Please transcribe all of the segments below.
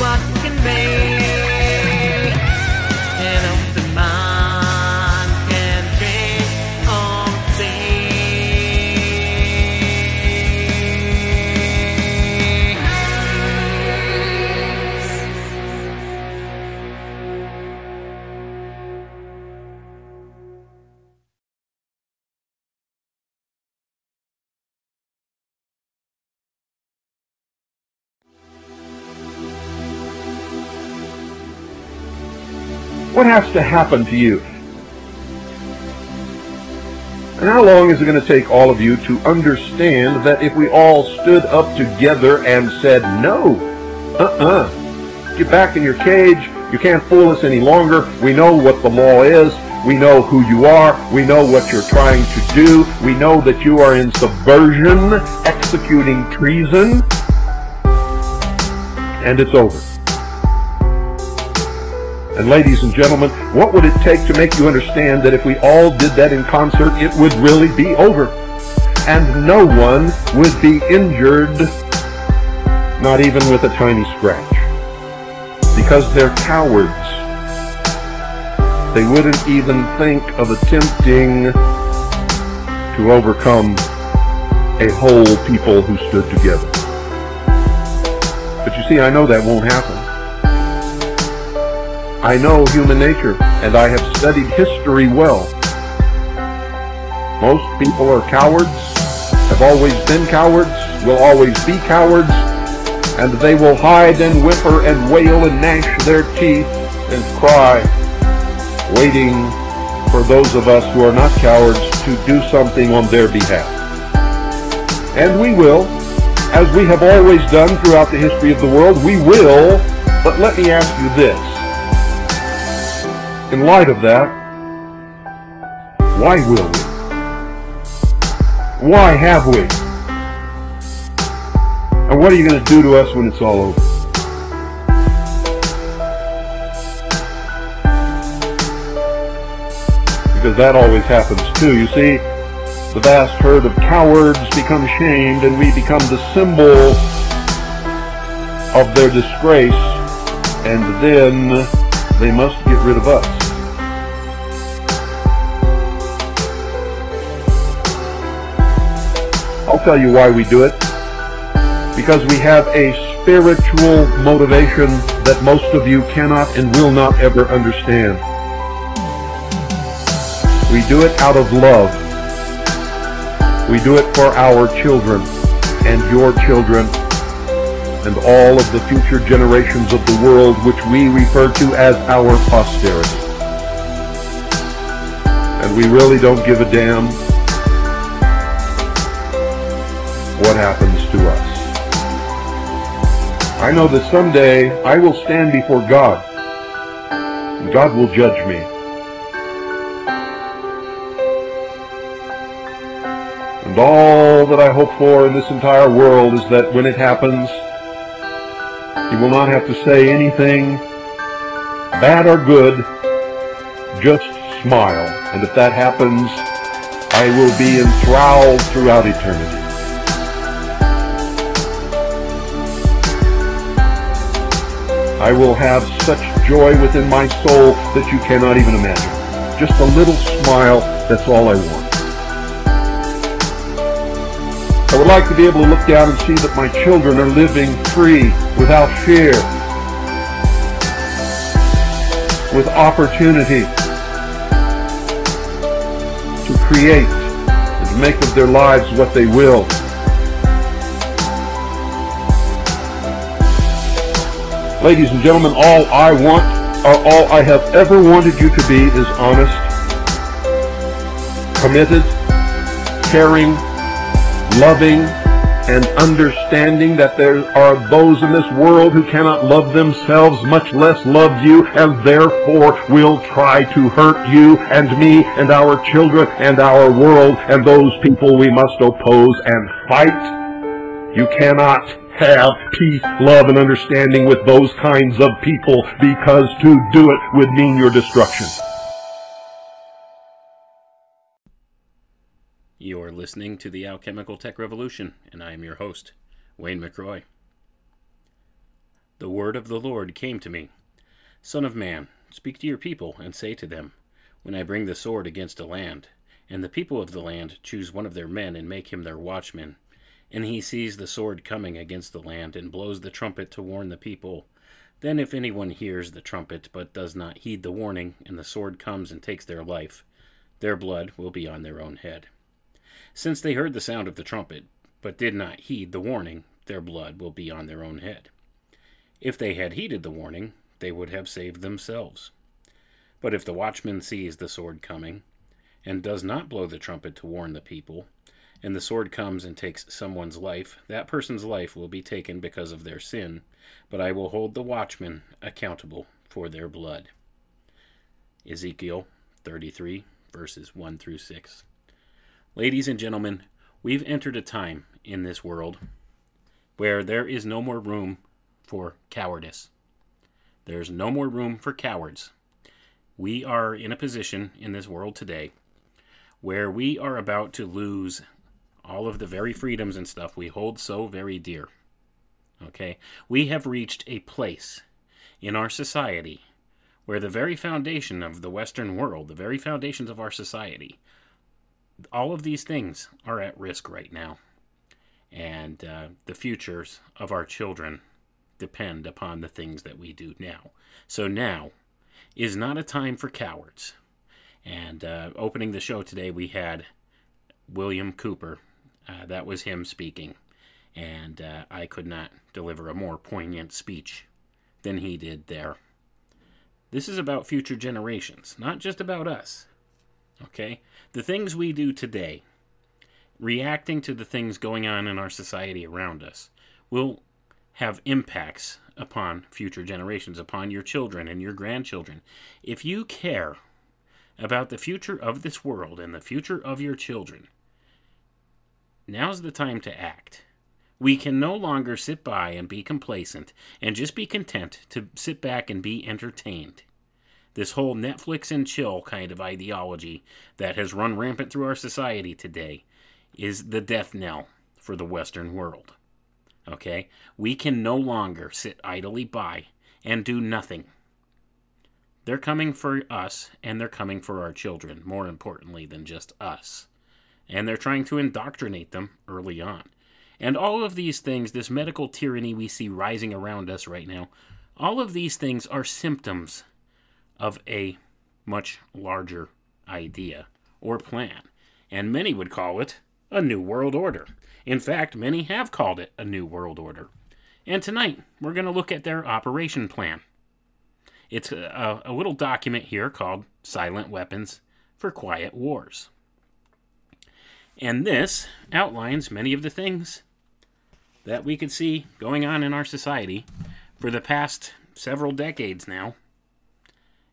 what you can be. What has to happen to you? And how long is it going to take all of you to understand that if we all stood up together and said, no, uh-uh, get back in your cage, you can't fool us any longer, we know what the law is, we know who you are, we know what you're trying to do, we know that you are in subversion, executing treason, and it's over. And ladies and gentlemen, what would it take to make you understand that if we all did that in concert, it would really be over? And no one would be injured, not even with a tiny scratch. Because they're cowards. They wouldn't even think of attempting to overcome a whole people who stood together. But you see, I know that won't happen. I know human nature, and I have studied history well. Most people are cowards, have always been cowards, will always be cowards, and they will hide and whimper and wail and gnash their teeth and cry, waiting for those of us who are not cowards to do something on their behalf. And we will, as we have always done throughout the history of the world, we will, but let me ask you this. In light of that, why will we? Why have we? And what are you going to do to us when it's all over? Because that always happens too. You see, the vast herd of cowards become shamed and we become the symbol of their disgrace and then they must get rid of us. I'll tell you why we do it. Because we have a spiritual motivation that most of you cannot and will not ever understand. We do it out of love. We do it for our children and your children and all of the future generations of the world which we refer to as our posterity. And we really don't give a damn what happens to us. I know that someday I will stand before God And God will judge me. And all that I hope for in this entire world is that when it happens, he will not have to say anything bad or good, just smile. And if that happens, I will be enthralled throughout eternity. I will have such joy within my soul that you cannot even imagine. Just a little smile, that's all I want. I would like to be able to look down and see that my children are living free, without fear, with opportunity to create and make of their lives what they will. Ladies and gentlemen, all I want, or all I have ever wanted you to be is honest, committed, caring, loving, and understanding that there are those in this world who cannot love themselves, much less love you, and therefore will try to hurt you and me and our children and our world, and those people we must oppose and fight. You cannot have peace, love, and understanding with those kinds of people because to do it would mean your destruction. You're listening to the Alchemical Tech Revolution, and I am your host, Wayne McRoy. The word of the Lord came to me Son of man, speak to your people, and say to them, When I bring the sword against a land, and the people of the land choose one of their men and make him their watchman, and he sees the sword coming against the land, and blows the trumpet to warn the people. Then, if anyone hears the trumpet, but does not heed the warning, and the sword comes and takes their life, their blood will be on their own head. Since they heard the sound of the trumpet, but did not heed the warning, their blood will be on their own head. If they had heeded the warning, they would have saved themselves. But if the watchman sees the sword coming, and does not blow the trumpet to warn the people, and the sword comes and takes someone's life, that person's life will be taken because of their sin, but I will hold the watchmen accountable for their blood. Ezekiel 33, verses 1 through 6. Ladies and gentlemen, we've entered a time in this world where there is no more room for cowardice. There's no more room for cowards. We are in a position in this world today where we are about to lose all of the very freedoms and stuff we hold so very dear. Okay? We have reached a place in our society where the very foundation of the Western world, the very foundations of our society, all of these things are at risk right now. And uh, the futures of our children depend upon the things that we do now. So now is not a time for cowards. And uh, opening the show today, we had William Cooper uh, that was him speaking. And uh, I could not deliver a more poignant speech than he did there. This is about future generations, not just about us. Okay? The things we do today, reacting to the things going on in our society around us, will have impacts upon future generations, upon your children and your grandchildren. If you care about the future of this world and the future of your children, Now's the time to act. We can no longer sit by and be complacent and just be content to sit back and be entertained. This whole Netflix and chill kind of ideology that has run rampant through our society today is the death knell for the Western world. Okay? We can no longer sit idly by and do nothing. They're coming for us and they're coming for our children, more importantly than just us and they're trying to indoctrinate them early on. And all of these things, this medical tyranny we see rising around us right now, all of these things are symptoms of a much larger idea or plan. And many would call it a New World Order. In fact, many have called it a New World Order. And tonight, we're going to look at their operation plan. It's a, a, little document here called Silent Weapons for Quiet Wars. And this outlines many of the things that we could see going on in our society for the past several decades now.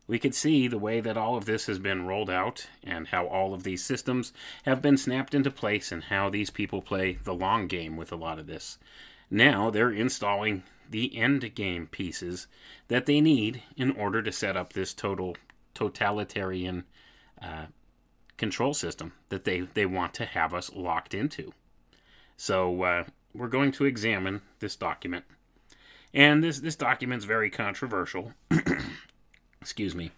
we could see the way that all of this has been rolled out and how all of these systems have been snapped into place and how these people play the long game with a lot of this. Now they're installing the end game pieces that they need in order to set up this total totalitarian uh, control system that they, they want to have us locked into. So uh, we're going to examine this document. And this, this document's very controversial. Excuse me.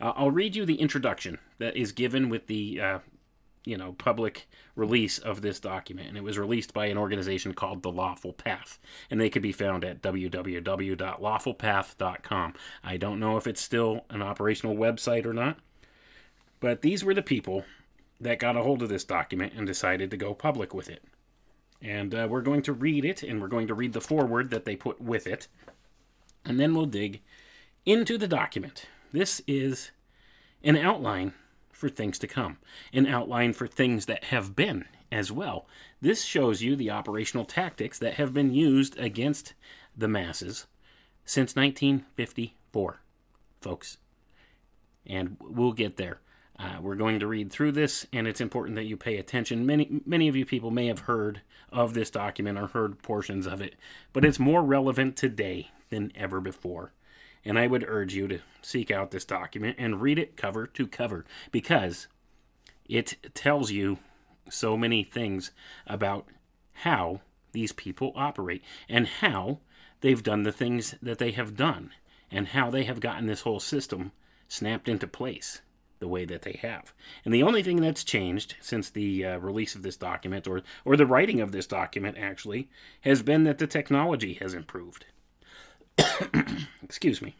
Uh, I'll read you the introduction that is given with the uh, you know public release of this document and it was released by an organization called the lawful path and they could be found at www.lawfulpath.com i don't know if it's still an operational website or not but these were the people that got a hold of this document and decided to go public with it and uh, we're going to read it and we're going to read the foreword that they put with it and then we'll dig into the document this is an outline for things to come, an outline for things that have been as well. This shows you the operational tactics that have been used against the masses since 1954, folks. And we'll get there. Uh, we're going to read through this, and it's important that you pay attention. Many, many of you people may have heard of this document or heard portions of it, but it's more relevant today than ever before. And I would urge you to seek out this document and read it cover to cover because it tells you so many things about how these people operate and how they've done the things that they have done and how they have gotten this whole system snapped into place the way that they have. And the only thing that's changed since the uh, release of this document or or the writing of this document actually has been that the technology has improved. Excuse me.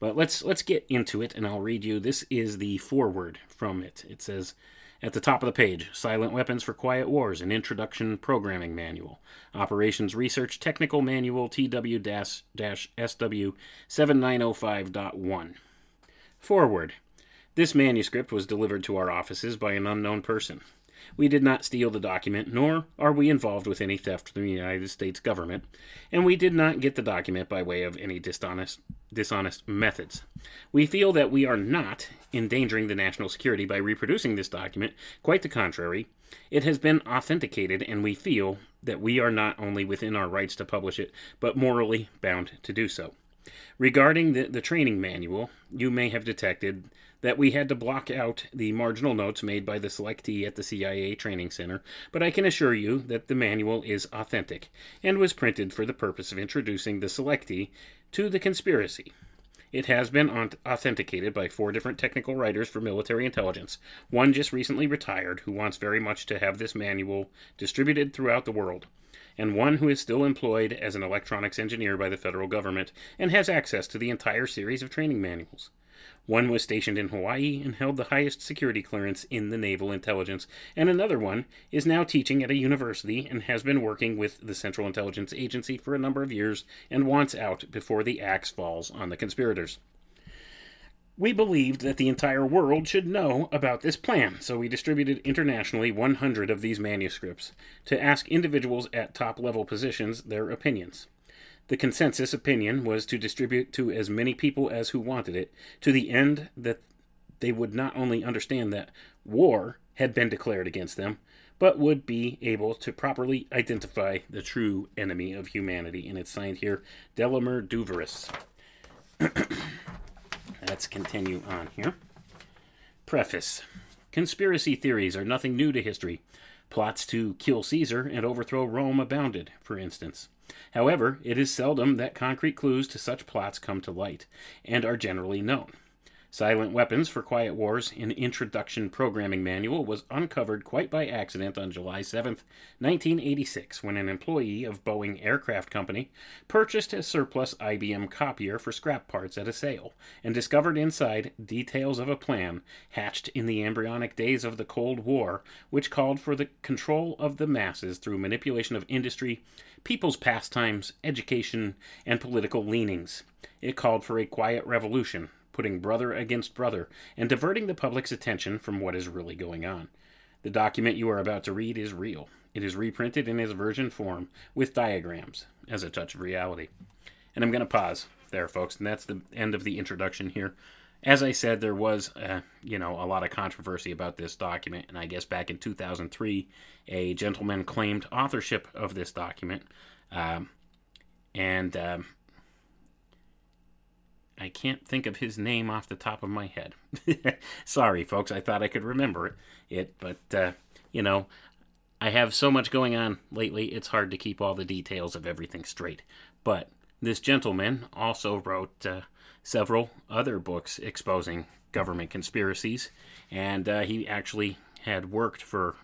But let's let's get into it, and I'll read you. This is the foreword from it. It says at the top of the page Silent Weapons for Quiet Wars, an Introduction Programming Manual. Operations Research Technical Manual TW SW 7905.1. This manuscript was delivered to our offices by an unknown person. We did not steal the document, nor are we involved with any theft from the United States government, and we did not get the document by way of any dishonest, dishonest methods. We feel that we are not endangering the national security by reproducing this document. Quite the contrary. It has been authenticated, and we feel that we are not only within our rights to publish it, but morally bound to do so. Regarding the, the training manual, you may have detected that we had to block out the marginal notes made by the selectee at the CIA Training Center, but I can assure you that the manual is authentic and was printed for the purpose of introducing the selectee to the conspiracy. It has been authenticated by four different technical writers for military intelligence. One just recently retired who wants very much to have this manual distributed throughout the world, and one who is still employed as an electronics engineer by the federal government and has access to the entire series of training manuals. One was stationed in Hawaii and held the highest security clearance in the naval intelligence, and another one is now teaching at a university and has been working with the Central Intelligence Agency for a number of years and wants out before the axe falls on the conspirators. We believed that the entire world should know about this plan, so we distributed internationally 100 of these manuscripts to ask individuals at top level positions their opinions. The consensus opinion was to distribute to as many people as who wanted it, to the end that they would not only understand that war had been declared against them, but would be able to properly identify the true enemy of humanity. And it's signed here, Delamer Duverus. Let's continue on here. Preface Conspiracy theories are nothing new to history. Plots to kill Caesar and overthrow Rome abounded, for instance. However, it is seldom that concrete clues to such plots come to light, and are generally known. Silent Weapons for Quiet Wars, an introduction programming manual, was uncovered quite by accident on July 7, 1986, when an employee of Boeing Aircraft Company purchased a surplus IBM copier for scrap parts at a sale and discovered inside details of a plan hatched in the embryonic days of the Cold War, which called for the control of the masses through manipulation of industry, people's pastimes, education, and political leanings. It called for a quiet revolution putting brother against brother, and diverting the public's attention from what is really going on. The document you are about to read is real. It is reprinted in its version form with diagrams as a touch of reality. And I'm going to pause there, folks, and that's the end of the introduction here. As I said, there was, uh, you know, a lot of controversy about this document, and I guess back in 2003, a gentleman claimed authorship of this document, um, and um, I can't think of his name off the top of my head. Sorry, folks, I thought I could remember it, but uh, you know, I have so much going on lately, it's hard to keep all the details of everything straight. But this gentleman also wrote uh, several other books exposing government conspiracies, and uh, he actually had worked for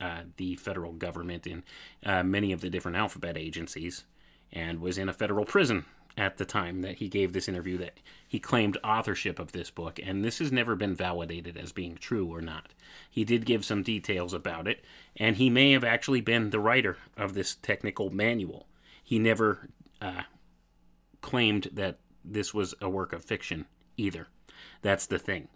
uh, the federal government in uh, many of the different alphabet agencies and was in a federal prison at the time that he gave this interview that he claimed authorship of this book, and this has never been validated as being true or not. He did give some details about it, and he may have actually been the writer of this technical manual. He never uh, claimed that this was a work of fiction either. That's the thing.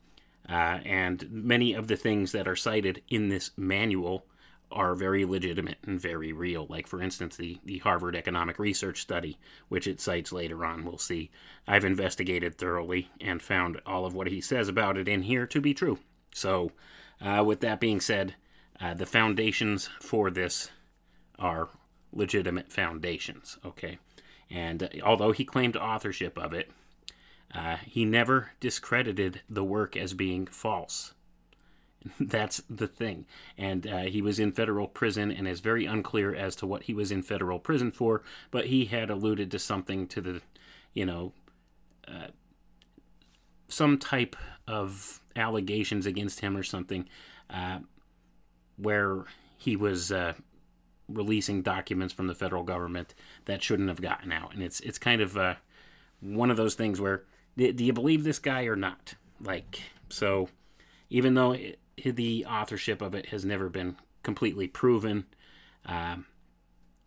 Uh, and many of the things that are cited in this manual are very legitimate and very real. Like, for instance, the, the Harvard Economic Research Study, which it cites later on, we'll see. I've investigated thoroughly and found all of what he says about it in here to be true. So, uh, with that being said, uh, the foundations for this are legitimate foundations, okay? And uh, although he claimed authorship of it, uh, he never discredited the work as being false. That's the thing. And uh, he was in federal prison and is very unclear as to what he was in federal prison for, but he had alluded to something to the, you know, uh, some type of allegations against him or something uh, where he was uh, releasing documents from the federal government that shouldn't have gotten out. And it's, it's kind of uh, one of those things where do you believe this guy or not? Like, so even though it, the authorship of it has never been completely proven. Um,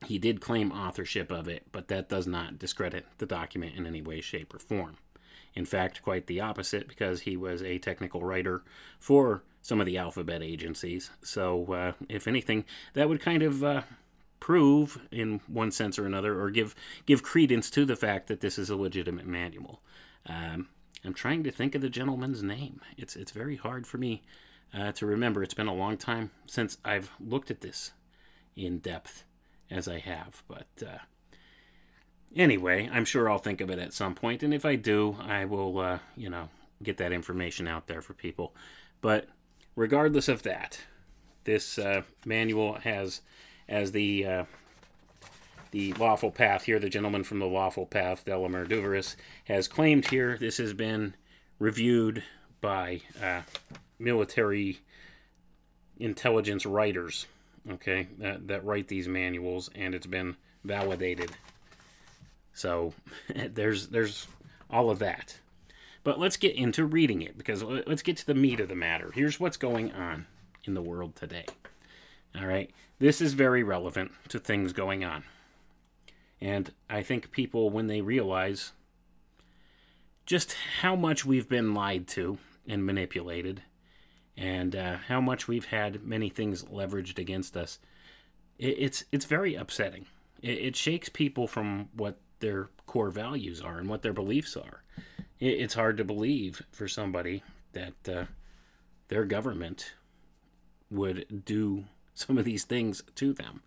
he did claim authorship of it, but that does not discredit the document in any way, shape, or form. In fact, quite the opposite, because he was a technical writer for some of the alphabet agencies. So, uh, if anything, that would kind of uh, prove, in one sense or another, or give give credence to the fact that this is a legitimate manual. Um, I'm trying to think of the gentleman's name. It's it's very hard for me uh, to remember. It's been a long time since I've looked at this in depth as I have. But uh, anyway, I'm sure I'll think of it at some point, and if I do, I will, uh, you know, get that information out there for people. But regardless of that, this uh, manual has as the uh, the lawful path here. The gentleman from the lawful path, Delamere Duverus, has claimed here this has been reviewed by uh, military intelligence writers, okay, that, that write these manuals, and it's been validated. So there's there's all of that. But let's get into reading it because let's get to the meat of the matter. Here's what's going on in the world today. All right, this is very relevant to things going on. And I think people, when they realize just how much we've been lied to and manipulated, and uh, how much we've had many things leveraged against us. It, it's it's very upsetting. It, it, shakes people from what their core values are and what their beliefs are. It, it's hard to believe for somebody that uh, their government would do some of these things to them,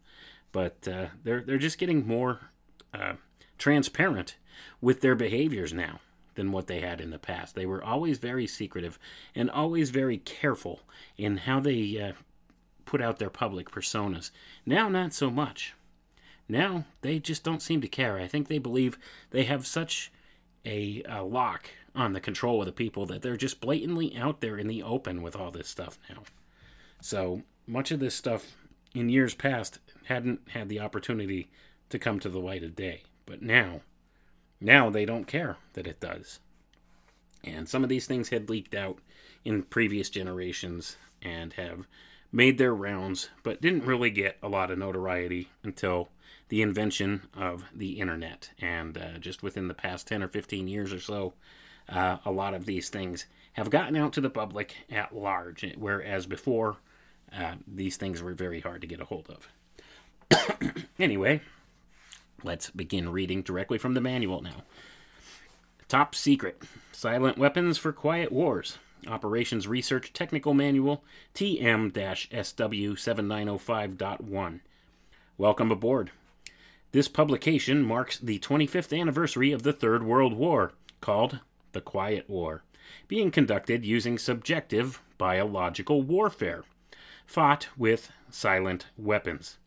but uh, they're they're just getting more uh, transparent with their behaviors now than what they had in the past. They were always very secretive and always very careful in how they uh, put out their public personas. Now, not so much. Now, they just don't seem to care. I think they believe they have such a, a lock on the control of the people that they're just blatantly out there in the open with all this stuff now. So, much of this stuff in years past hadn't had the opportunity to come to the light of day. But now, now they don't care that it does. And some of these things had leaked out in previous generations and have made their rounds, but didn't really get a lot of notoriety until the invention of the internet. And uh, just within the past 10 or 15 years or so, uh, a lot of these things have gotten out to the public at large, whereas before, uh, these things were very hard to get a hold of. anyway, Let's begin reading directly from the manual now. Top secret Silent Weapons for Quiet Wars. Operations Research Technical Manual TM SW 7905.1. Welcome aboard. This publication marks the 25th anniversary of the Third World War, called the Quiet War, being conducted using subjective biological warfare, fought with silent weapons.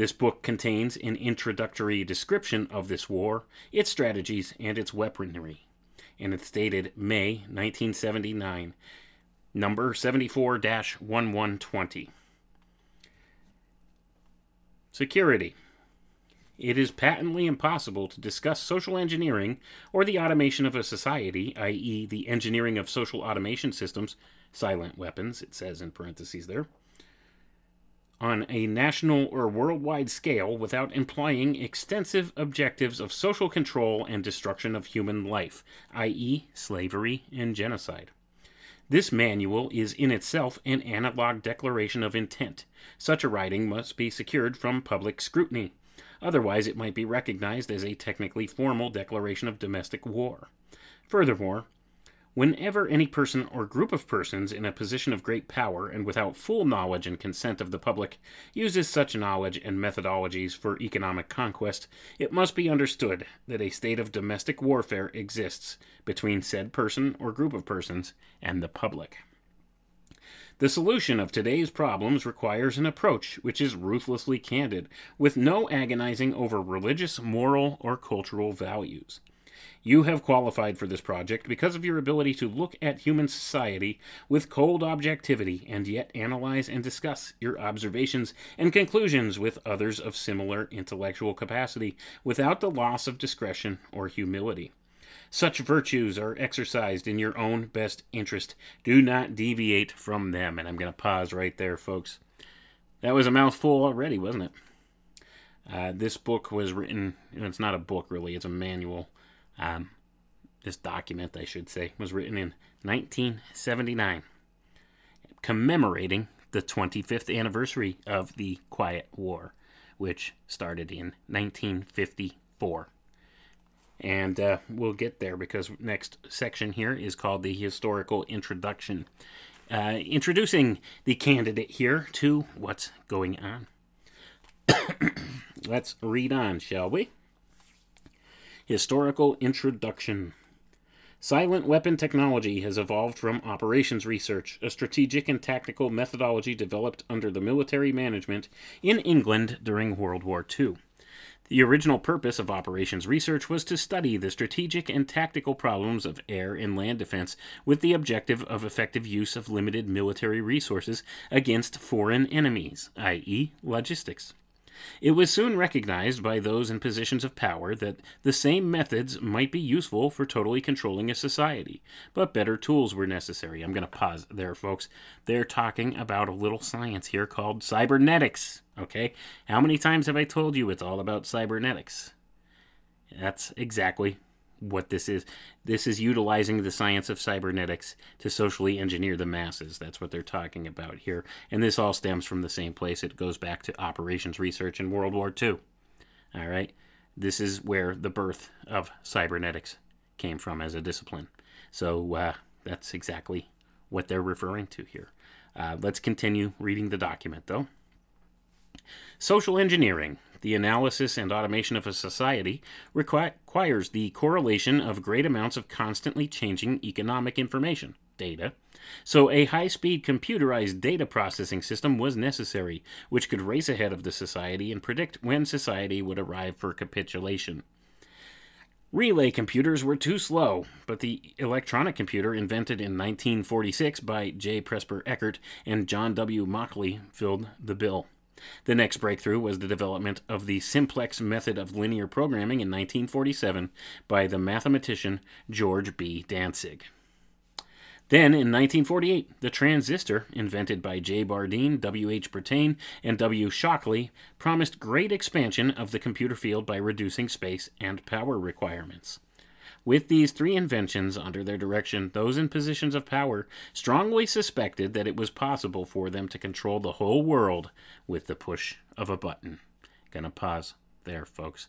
This book contains an introductory description of this war, its strategies, and its weaponry. And it's dated May 1979, number 74 1120. Security. It is patently impossible to discuss social engineering or the automation of a society, i.e., the engineering of social automation systems, silent weapons, it says in parentheses there, on a national or worldwide scale without implying extensive objectives of social control and destruction of human life, i.e., slavery and genocide. This manual is in itself an analog declaration of intent. Such a writing must be secured from public scrutiny. Otherwise, it might be recognized as a technically formal declaration of domestic war. Furthermore, Whenever any person or group of persons in a position of great power and without full knowledge and consent of the public uses such knowledge and methodologies for economic conquest, it must be understood that a state of domestic warfare exists between said person or group of persons and the public. The solution of today's problems requires an approach which is ruthlessly candid, with no agonizing over religious, moral, or cultural values. You have qualified for this project because of your ability to look at human society with cold objectivity and yet analyze and discuss your observations and conclusions with others of similar intellectual capacity without the loss of discretion or humility. Such virtues are exercised in your own best interest. Do not deviate from them. And I'm going to pause right there, folks. That was a mouthful already, wasn't it? Uh, this book was written, it's not a book really, it's a manual um, this document, I should say, was written in 1979, commemorating the 25th anniversary of the Quiet War, which started in 1954. And uh, we'll get there because next section here is called the historical introduction, uh, introducing the candidate here to what's going on. Let's read on, shall we? Historical Introduction Silent weapon technology has evolved from operations research, a strategic and tactical methodology developed under the military management in England during World War II. The original purpose of operations research was to study the strategic and tactical problems of air and land defense with the objective of effective use of limited military resources against foreign enemies, i.e., logistics. It was soon recognized by those in positions of power that the same methods might be useful for totally controlling a society, but better tools were necessary. I'm going to pause there, folks. They're talking about a little science here called cybernetics. Okay? How many times have I told you it's all about cybernetics? That's exactly what this is. This is utilizing the science of cybernetics to socially engineer the masses. That's what they're talking about here. And this all stems from the same place. It goes back to operations research in World War II. All right. This is where the birth of cybernetics came from as a discipline. So uh, that's exactly what they're referring to here. Uh, let's continue reading the document, though. Social engineering the analysis and automation of a society requires the correlation of great amounts of constantly changing economic information, data. So, a high speed computerized data processing system was necessary, which could race ahead of the society and predict when society would arrive for capitulation. Relay computers were too slow, but the electronic computer invented in 1946 by J. Presper Eckert and John W. Mauchly filled the bill. The next breakthrough was the development of the simplex method of linear programming in 1947 by the mathematician George B. Dantzig. Then, in 1948, the transistor, invented by J. Bardeen, W. H. Brattain, and W. Shockley, promised great expansion of the computer field by reducing space and power requirements. With these three inventions under their direction, those in positions of power strongly suspected that it was possible for them to control the whole world with the push of a button. Gonna pause there, folks.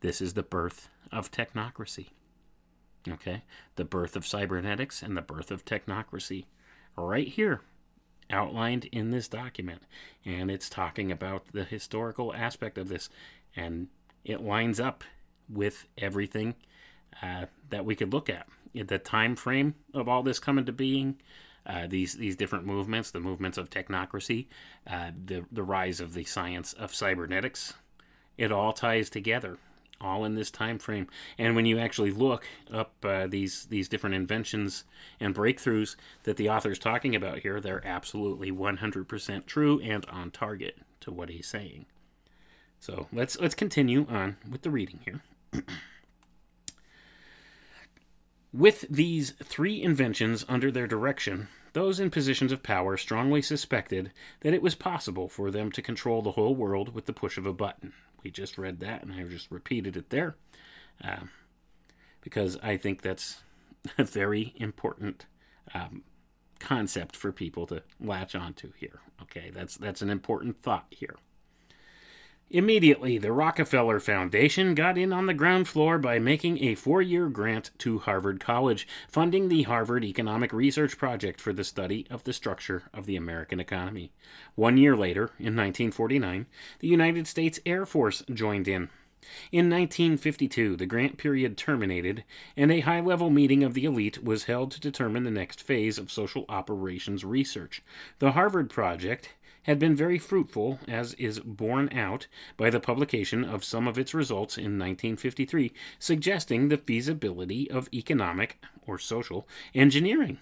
This is the birth of technocracy. Okay? The birth of cybernetics and the birth of technocracy. Right here, outlined in this document. And it's talking about the historical aspect of this. And it lines up with everything uh, that we could look at. The time frame of all this coming to being, uh, these these different movements, the movements of technocracy, uh, the the rise of the science of cybernetics, it all ties together, all in this time frame. And when you actually look up uh, these these different inventions and breakthroughs that the author is talking about here, they're absolutely 100% true and on target to what he's saying. So let's let's continue on with the reading here. With these three inventions under their direction, those in positions of power strongly suspected that it was possible for them to control the whole world with the push of a button. We just read that, and I just repeated it there uh, because I think that's a very important um, concept for people to latch onto here. Okay, that's that's an important thought here. Immediately, the Rockefeller Foundation got in on the ground floor by making a four year grant to Harvard College, funding the Harvard Economic Research Project for the study of the structure of the American economy. One year later, in 1949, the United States Air Force joined in. In 1952, the grant period terminated, and a high level meeting of the elite was held to determine the next phase of social operations research. The Harvard Project had been very fruitful, as is borne out by the publication of some of its results in 1953, suggesting the feasibility of economic or social engineering.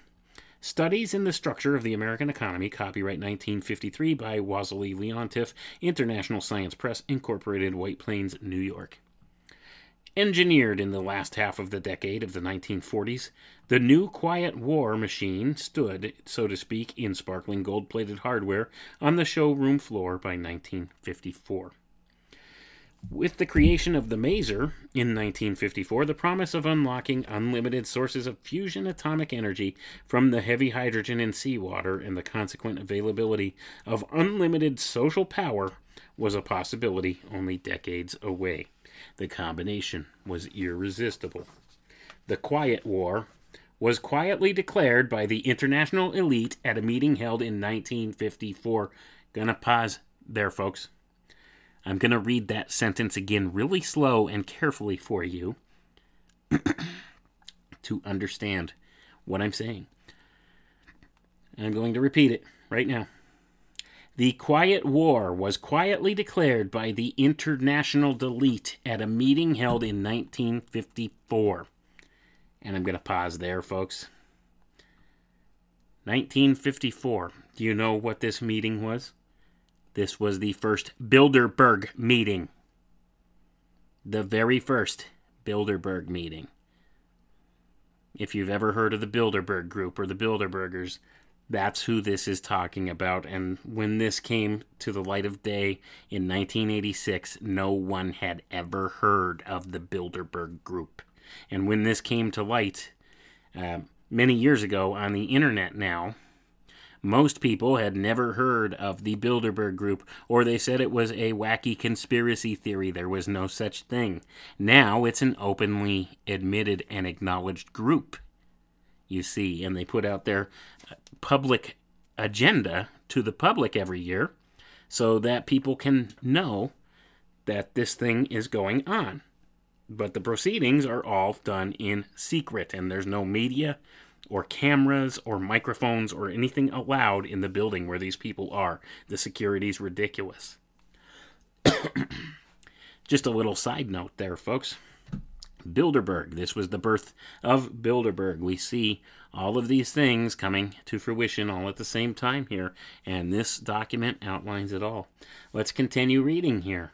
Studies in the Structure of the American Economy, copyright 1953 by Wassily Leontief, International Science Press, Incorporated, White Plains, New York. Engineered in the last half of the decade of the 1940s, the new Quiet War machine stood, so to speak, in sparkling gold plated hardware on the showroom floor by 1954. With the creation of the Maser in 1954, the promise of unlocking unlimited sources of fusion atomic energy from the heavy hydrogen in seawater and the consequent availability of unlimited social power was a possibility only decades away. The combination was irresistible. The Quiet War was quietly declared by the international elite at a meeting held in 1954. Gonna pause there, folks. I'm gonna read that sentence again really slow and carefully for you to understand what I'm saying. I'm going to repeat it right now. The Quiet War was quietly declared by the International Delete at a meeting held in 1954. And I'm going to pause there, folks. 1954. Do you know what this meeting was? This was the first Bilderberg meeting. The very first Bilderberg meeting. If you've ever heard of the Bilderberg Group or the Bilderbergers, that's who this is talking about. And when this came to the light of day in 1986, no one had ever heard of the Bilderberg Group. And when this came to light uh, many years ago on the internet now, most people had never heard of the Bilderberg Group, or they said it was a wacky conspiracy theory. There was no such thing. Now it's an openly admitted and acknowledged group you see, and they put out their public agenda to the public every year so that people can know that this thing is going on. But the proceedings are all done in secret, and there's no media or cameras or microphones or anything allowed in the building where these people are. The security's ridiculous. Just a little side note there, folks. Bilderberg. This was the birth of Bilderberg. We see all of these things coming to fruition all at the same time here, and this document outlines it all. Let's continue reading here.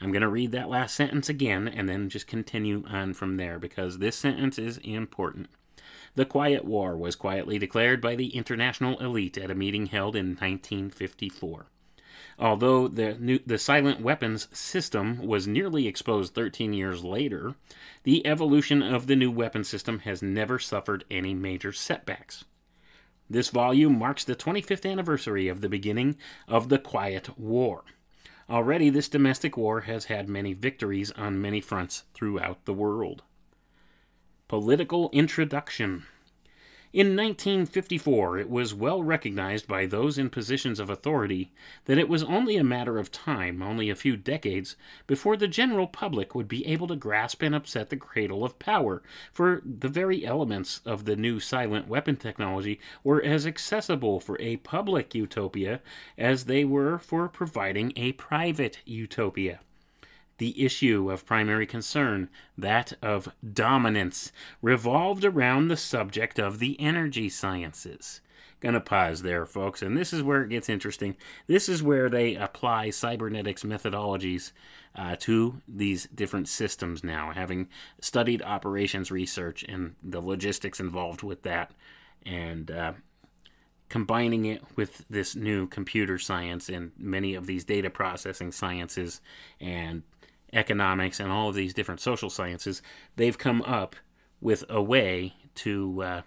I'm going to read that last sentence again and then just continue on from there because this sentence is important. The Quiet War was quietly declared by the international elite at a meeting held in 1954. Although the, new, the silent weapons system was nearly exposed 13 years later, the evolution of the new weapon system has never suffered any major setbacks. This volume marks the 25th anniversary of the beginning of the Quiet War. Already, this domestic war has had many victories on many fronts throughout the world. Political Introduction. In 1954, it was well recognized by those in positions of authority that it was only a matter of time, only a few decades, before the general public would be able to grasp and upset the cradle of power, for the very elements of the new silent weapon technology were as accessible for a public utopia as they were for providing a private utopia the issue of primary concern, that of dominance, revolved around the subject of the energy sciences. Gonna pause there, folks, and this is where it gets interesting. This is where they apply cybernetics methodologies uh, to these different systems now, having studied operations research and the logistics involved with that, and uh, combining it with this new computer science and many of these data processing sciences and economics and all of these different social sciences, they've come up with a way to, uh,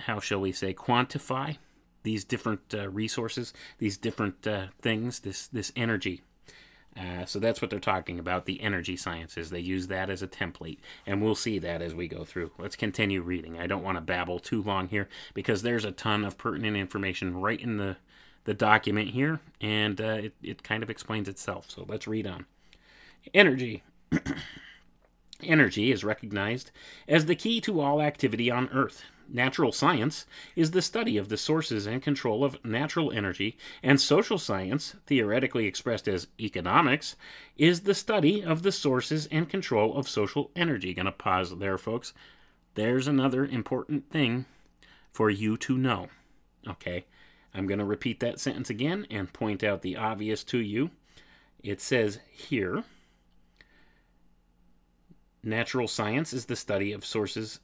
how shall we say, quantify these different uh, resources, these different uh, things, this this energy. Uh, so that's what they're talking about, the energy sciences. They use that as a template, and we'll see that as we go through. Let's continue reading. I don't want to babble too long here because there's a ton of pertinent information right in the the document here, and uh, it, it kind of explains itself. So let's read on. Energy. Energy is recognized as the key to all activity on Earth. Natural science is the study of the sources and control of natural energy, and social science, theoretically expressed as economics, is the study of the sources and control of social energy. Gonna pause there, folks. There's another important thing for you to know. Okay, I'm gonna repeat that sentence again and point out the obvious to you. It says here Natural science is the study of sources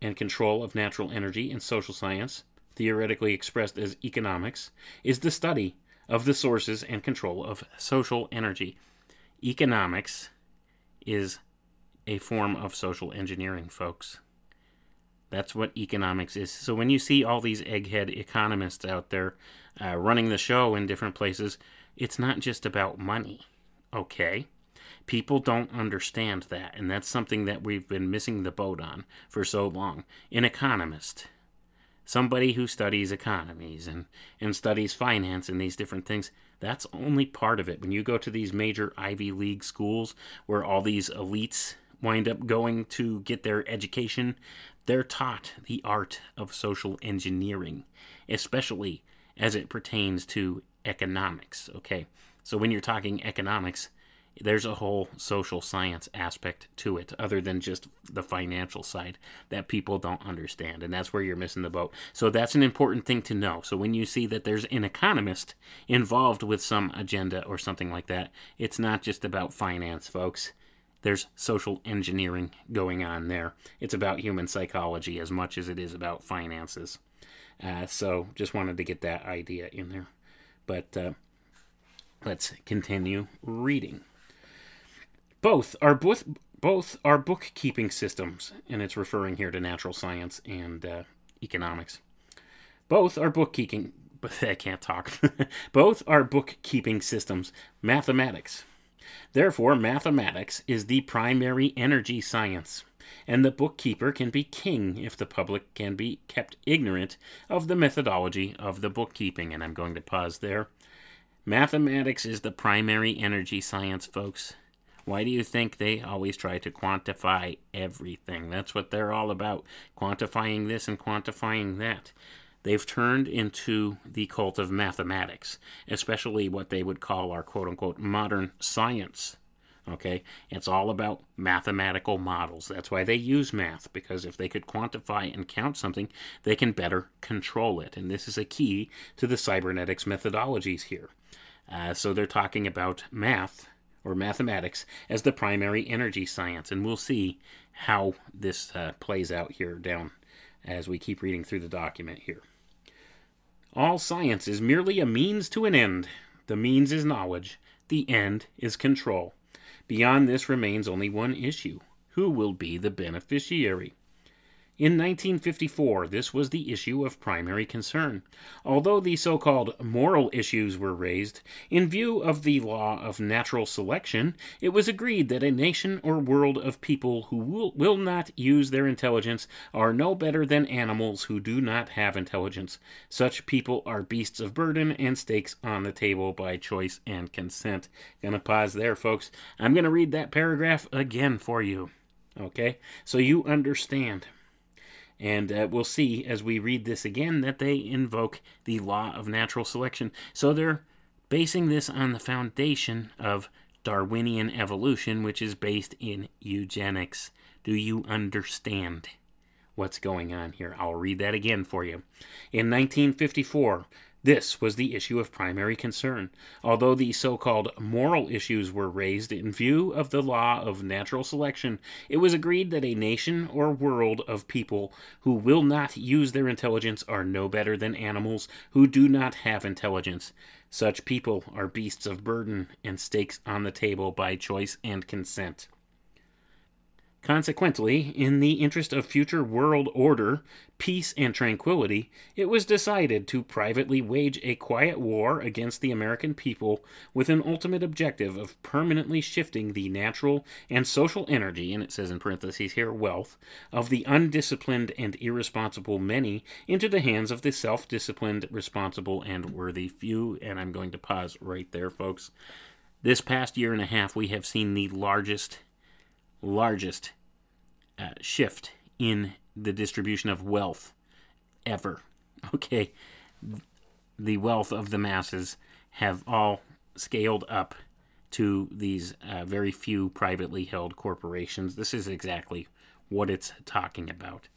and control of natural energy, and social science, theoretically expressed as economics, is the study of the sources and control of social energy. Economics is a form of social engineering, folks. That's what economics is. So when you see all these egghead economists out there uh, running the show in different places, it's not just about money, okay? People don't understand that, and that's something that we've been missing the boat on for so long. An economist, somebody who studies economies and, and studies finance and these different things, that's only part of it. When you go to these major Ivy League schools where all these elites wind up going to get their education, they're taught the art of social engineering, especially as it pertains to economics. Okay, so when you're talking economics, there's a whole social science aspect to it other than just the financial side that people don't understand and that's where you're missing the boat. So that's an important thing to know. So when you see that there's an economist involved with some agenda or something like that it's not just about finance folks. There's social engineering going on there. It's about human psychology as much as it is about finances. Uh, so just wanted to get that idea in there. But uh, let's continue reading both are both both are bookkeeping systems, and it's referring here to natural science and uh, economics. Both are bookkeeping, but I can't talk. both are bookkeeping systems, mathematics. Therefore, mathematics is the primary energy science, and the bookkeeper can be king if the public can be kept ignorant of the methodology of the bookkeeping. And I'm going to pause there. Mathematics is the primary energy science, folks. Why do you think they always try to quantify everything? That's what they're all about quantifying this and quantifying that. They've turned into the cult of mathematics, especially what they would call our quote unquote modern science. Okay, it's all about mathematical models. That's why they use math, because if they could quantify and count something, they can better control it. And this is a key to the cybernetics methodologies here. Uh, so they're talking about math or mathematics as the primary energy science. And we'll see how this uh, plays out here down as we keep reading through the document here. All science is merely a means to an end. The means is knowledge, the end is control. Beyond this remains only one issue who will be the beneficiary? In 1954, this was the issue of primary concern. Although the so called moral issues were raised, in view of the law of natural selection, it was agreed that a nation or world of people who will, will not use their intelligence are no better than animals who do not have intelligence. Such people are beasts of burden and stakes on the table by choice and consent. Gonna pause there, folks. I'm gonna read that paragraph again for you. Okay? So you understand. And uh, we'll see as we read this again that they invoke the law of natural selection. So they're basing this on the foundation of Darwinian evolution, which is based in eugenics. Do you understand what's going on here? I'll read that again for you. In 1954, this was the issue of primary concern. Although the so called moral issues were raised in view of the law of natural selection, it was agreed that a nation or world of people who will not use their intelligence are no better than animals who do not have intelligence. Such people are beasts of burden and stakes on the table by choice and consent. Consequently, in the interest of future world order, peace, and tranquility, it was decided to privately wage a quiet war against the American people with an ultimate objective of permanently shifting the natural and social energy, and it says in parentheses here, wealth, of the undisciplined and irresponsible many into the hands of the self disciplined, responsible, and worthy few. And I'm going to pause right there, folks. This past year and a half, we have seen the largest largest uh, shift in the distribution of wealth ever. Okay, the wealth of the masses have all scaled up to these uh, very few privately held corporations. This is exactly what it's talking about.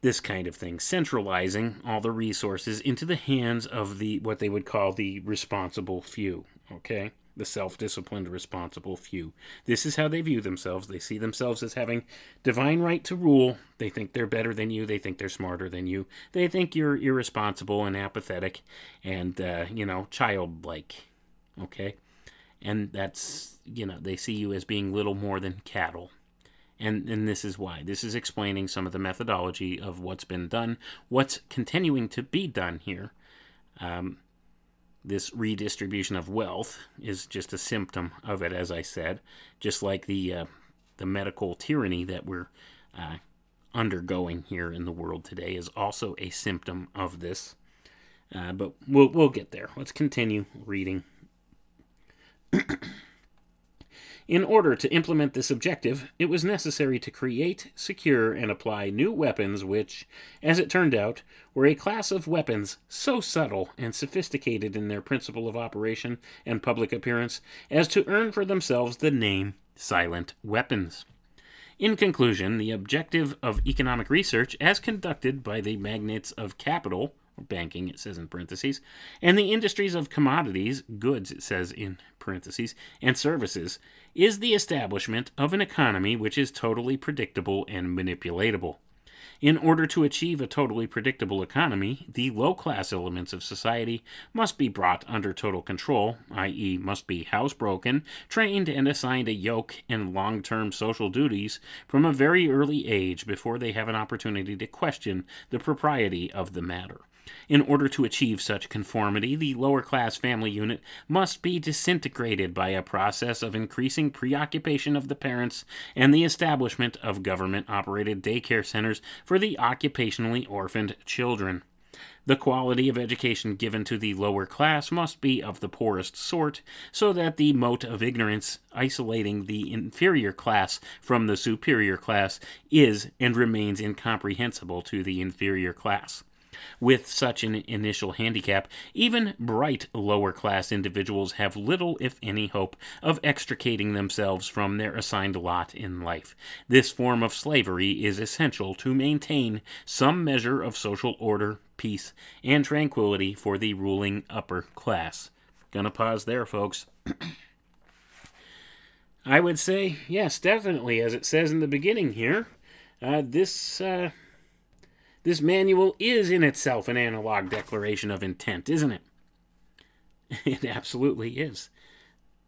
This kind of thing, centralizing all the resources into the hands of the what they would call the responsible few. Okay the self disciplined, responsible few. This is how they view themselves. They see themselves as having divine right to rule. They think they're better than you. They think they're smarter than you. They think you're irresponsible and apathetic and, uh, you know, childlike. Okay? And that's, you know, they see you as being little more than cattle. And, and this is why. This is explaining some of the methodology of what's been done, what's continuing to be done here. Um, this redistribution of wealth is just a symptom of it, as I said, just like the uh, the medical tyranny that we're uh, undergoing here in the world today is also a symptom of this. Uh, but we'll we'll get there. Let's continue reading. In order to implement this objective, it was necessary to create, secure, and apply new weapons which, as it turned out, were a class of weapons so subtle and sophisticated in their principle of operation and public appearance as to earn for themselves the name silent weapons. In conclusion, the objective of economic research, as conducted by the magnates of capital, banking, it says in parentheses, and the industries of commodities, goods, it says in parentheses, and services, is the establishment of an economy which is totally predictable and manipulatable. In order to achieve a totally predictable economy, the low class elements of society must be brought under total control, i.e., must be housebroken, trained, and assigned a yoke and long term social duties from a very early age before they have an opportunity to question the propriety of the matter. In order to achieve such conformity, the lower class family unit must be disintegrated by a process of increasing preoccupation of the parents and the establishment of government operated daycare centers for the occupationally orphaned children. The quality of education given to the lower class must be of the poorest sort, so that the moat of ignorance isolating the inferior class from the superior class is and remains incomprehensible to the inferior class. With such an initial handicap, even bright lower class individuals have little, if any, hope of extricating themselves from their assigned lot in life. This form of slavery is essential to maintain some measure of social order, peace, and tranquility for the ruling upper class. Gonna pause there, folks. I would say, yes, definitely, as it says in the beginning here, uh, this. Uh, this manual is in itself an analog declaration of intent, isn't it? It absolutely is.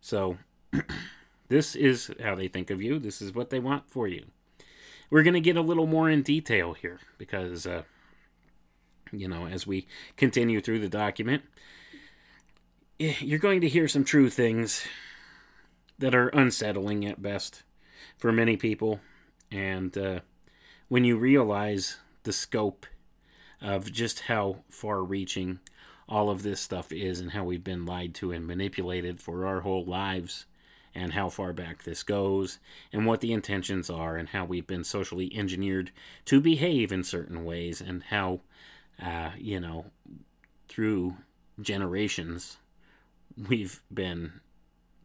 So, this is how they think of you. This is what they want for you. we're going to get a little more in detail here because, uh, you know, as we continue through the document, eh, you're going to hear some true things that are unsettling at best for many people. And uh, when you realize the scope of just how far reaching all of this stuff is and how we've been lied to and manipulated for our whole lives and how far back this goes and what the intentions are and how we've been socially engineered to behave in certain ways and how uh, you know through generations we've been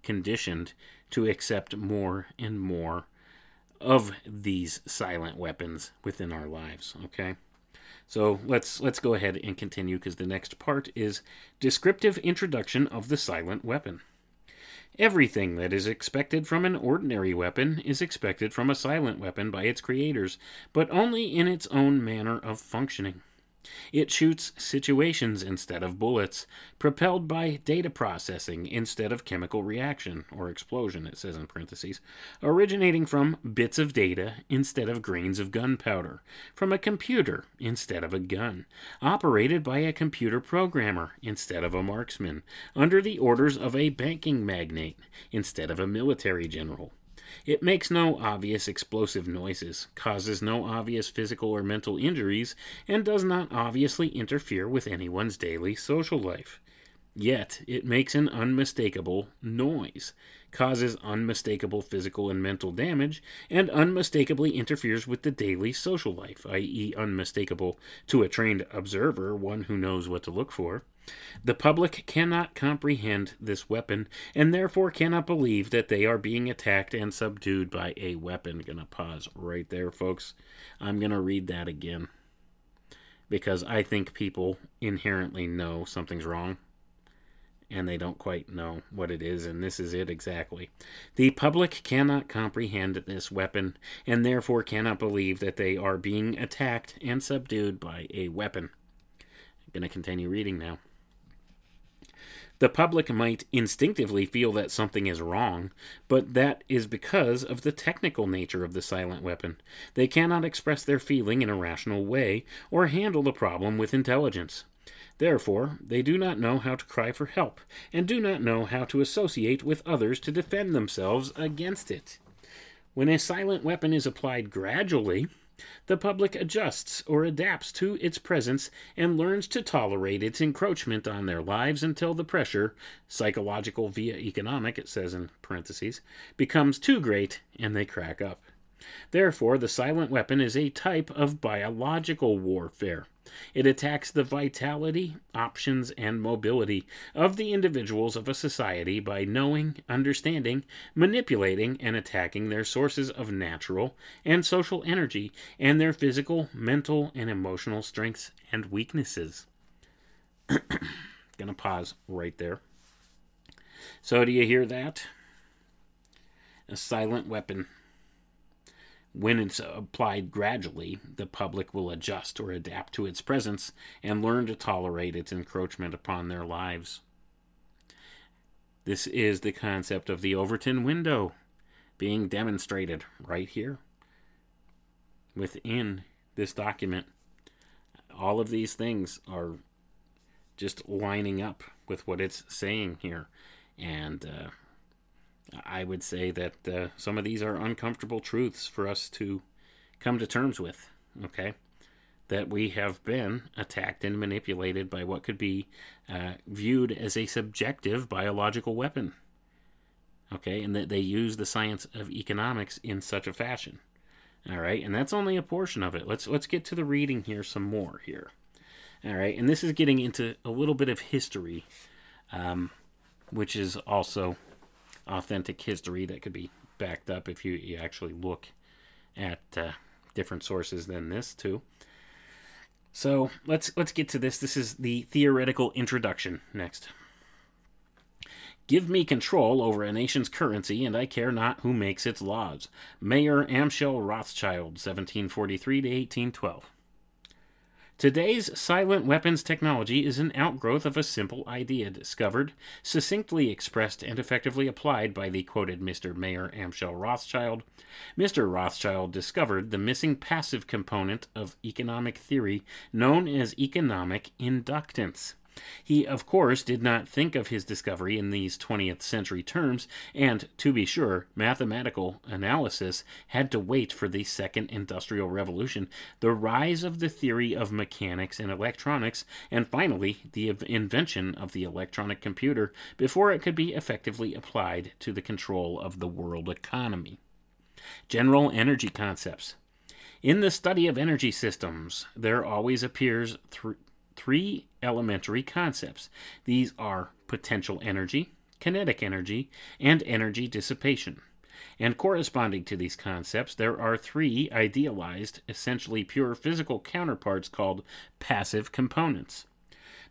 conditioned to accept more and more of these silent weapons within our lives okay so let's let's go ahead and continue because the next part is descriptive introduction of the silent weapon Everything that is expected from an ordinary weapon is expected from a silent weapon by its creators, but only in its own manner of functioning. It shoots situations instead of bullets, propelled by data processing instead of chemical reaction or explosion, it says in parentheses, originating from bits of data instead of grains of gunpowder, from a computer instead of a gun, operated by a computer programmer instead of a marksman, under the orders of a banking magnate instead of a military general. It makes no obvious explosive noises, causes no obvious physical or mental injuries, and does not obviously interfere with anyone's daily social life. Yet it makes an unmistakable noise, causes unmistakable physical and mental damage, and unmistakably interferes with the daily social life, i.e., unmistakable to a trained observer, one who knows what to look for. The public cannot comprehend this weapon and therefore cannot believe that they are being attacked and subdued by a weapon. Gonna pause right there, folks. I'm gonna read that again because I think people inherently know something's wrong and they don't quite know what it is, and this is it exactly. The public cannot comprehend this weapon and therefore cannot believe that they are being attacked and subdued by a weapon. I'm going to continue reading now. The public might instinctively feel that something is wrong, but that is because of the technical nature of the silent weapon. They cannot express their feeling in a rational way or handle the problem with intelligence. Therefore, they do not know how to cry for help, and do not know how to associate with others to defend themselves against it. When a silent weapon is applied gradually, the public adjusts or adapts to its presence and learns to tolerate its encroachment on their lives until the pressure, psychological via economic, it says in parentheses, becomes too great and they crack up. Therefore, the silent weapon is a type of biological warfare. It attacks the vitality, options, and mobility of the individuals of a society by knowing, understanding, manipulating, and attacking their sources of natural and social energy and their physical, mental, and emotional strengths and weaknesses. Gonna pause right there. So, do you hear that? A silent weapon. When it's applied gradually, the public will adjust or adapt to its presence and learn to tolerate its encroachment upon their lives. This is the concept of the Overton window being demonstrated right here within this document. All of these things are just lining up with what it's saying here. And uh, I would say that uh, some of these are uncomfortable truths for us to come to terms with, okay? That we have been attacked and manipulated by what could be uh, viewed as a subjective biological weapon, okay? And that they use the science of economics in such a fashion. All right, and that's only a portion of it. Let's let's get to the reading here some more here. All right, and this is getting into a little bit of history, um, which is also authentic history that could be backed up if you, you actually look at uh, different sources than this too. So let's let's get to this. This is the theoretical introduction next. Give me control over a nation's currency, and I care not who makes its laws. Mayer Amschel Rothschild, 1743 to 1812. Today's silent weapons technology is an outgrowth of a simple idea discovered, succinctly expressed, and effectively applied by the quoted Mr. Mayer Amschel Rothschild. Mr. Rothschild discovered the missing passive component of economic theory known as economic inductance. He, of course, did not think of his discovery in these 20th century terms, and, to be sure, mathematical analysis had to wait for the Second Industrial Revolution, the rise of the theory of mechanics and electronics, and finally the invention of the electronic computer before it could be effectively applied to the control of the world economy. General energy concepts. In the study of energy systems, there always appears th- three elementary concepts. These are potential energy, kinetic energy, and energy dissipation. And corresponding to these concepts, there are three idealized, essentially pure physical counterparts called passive components.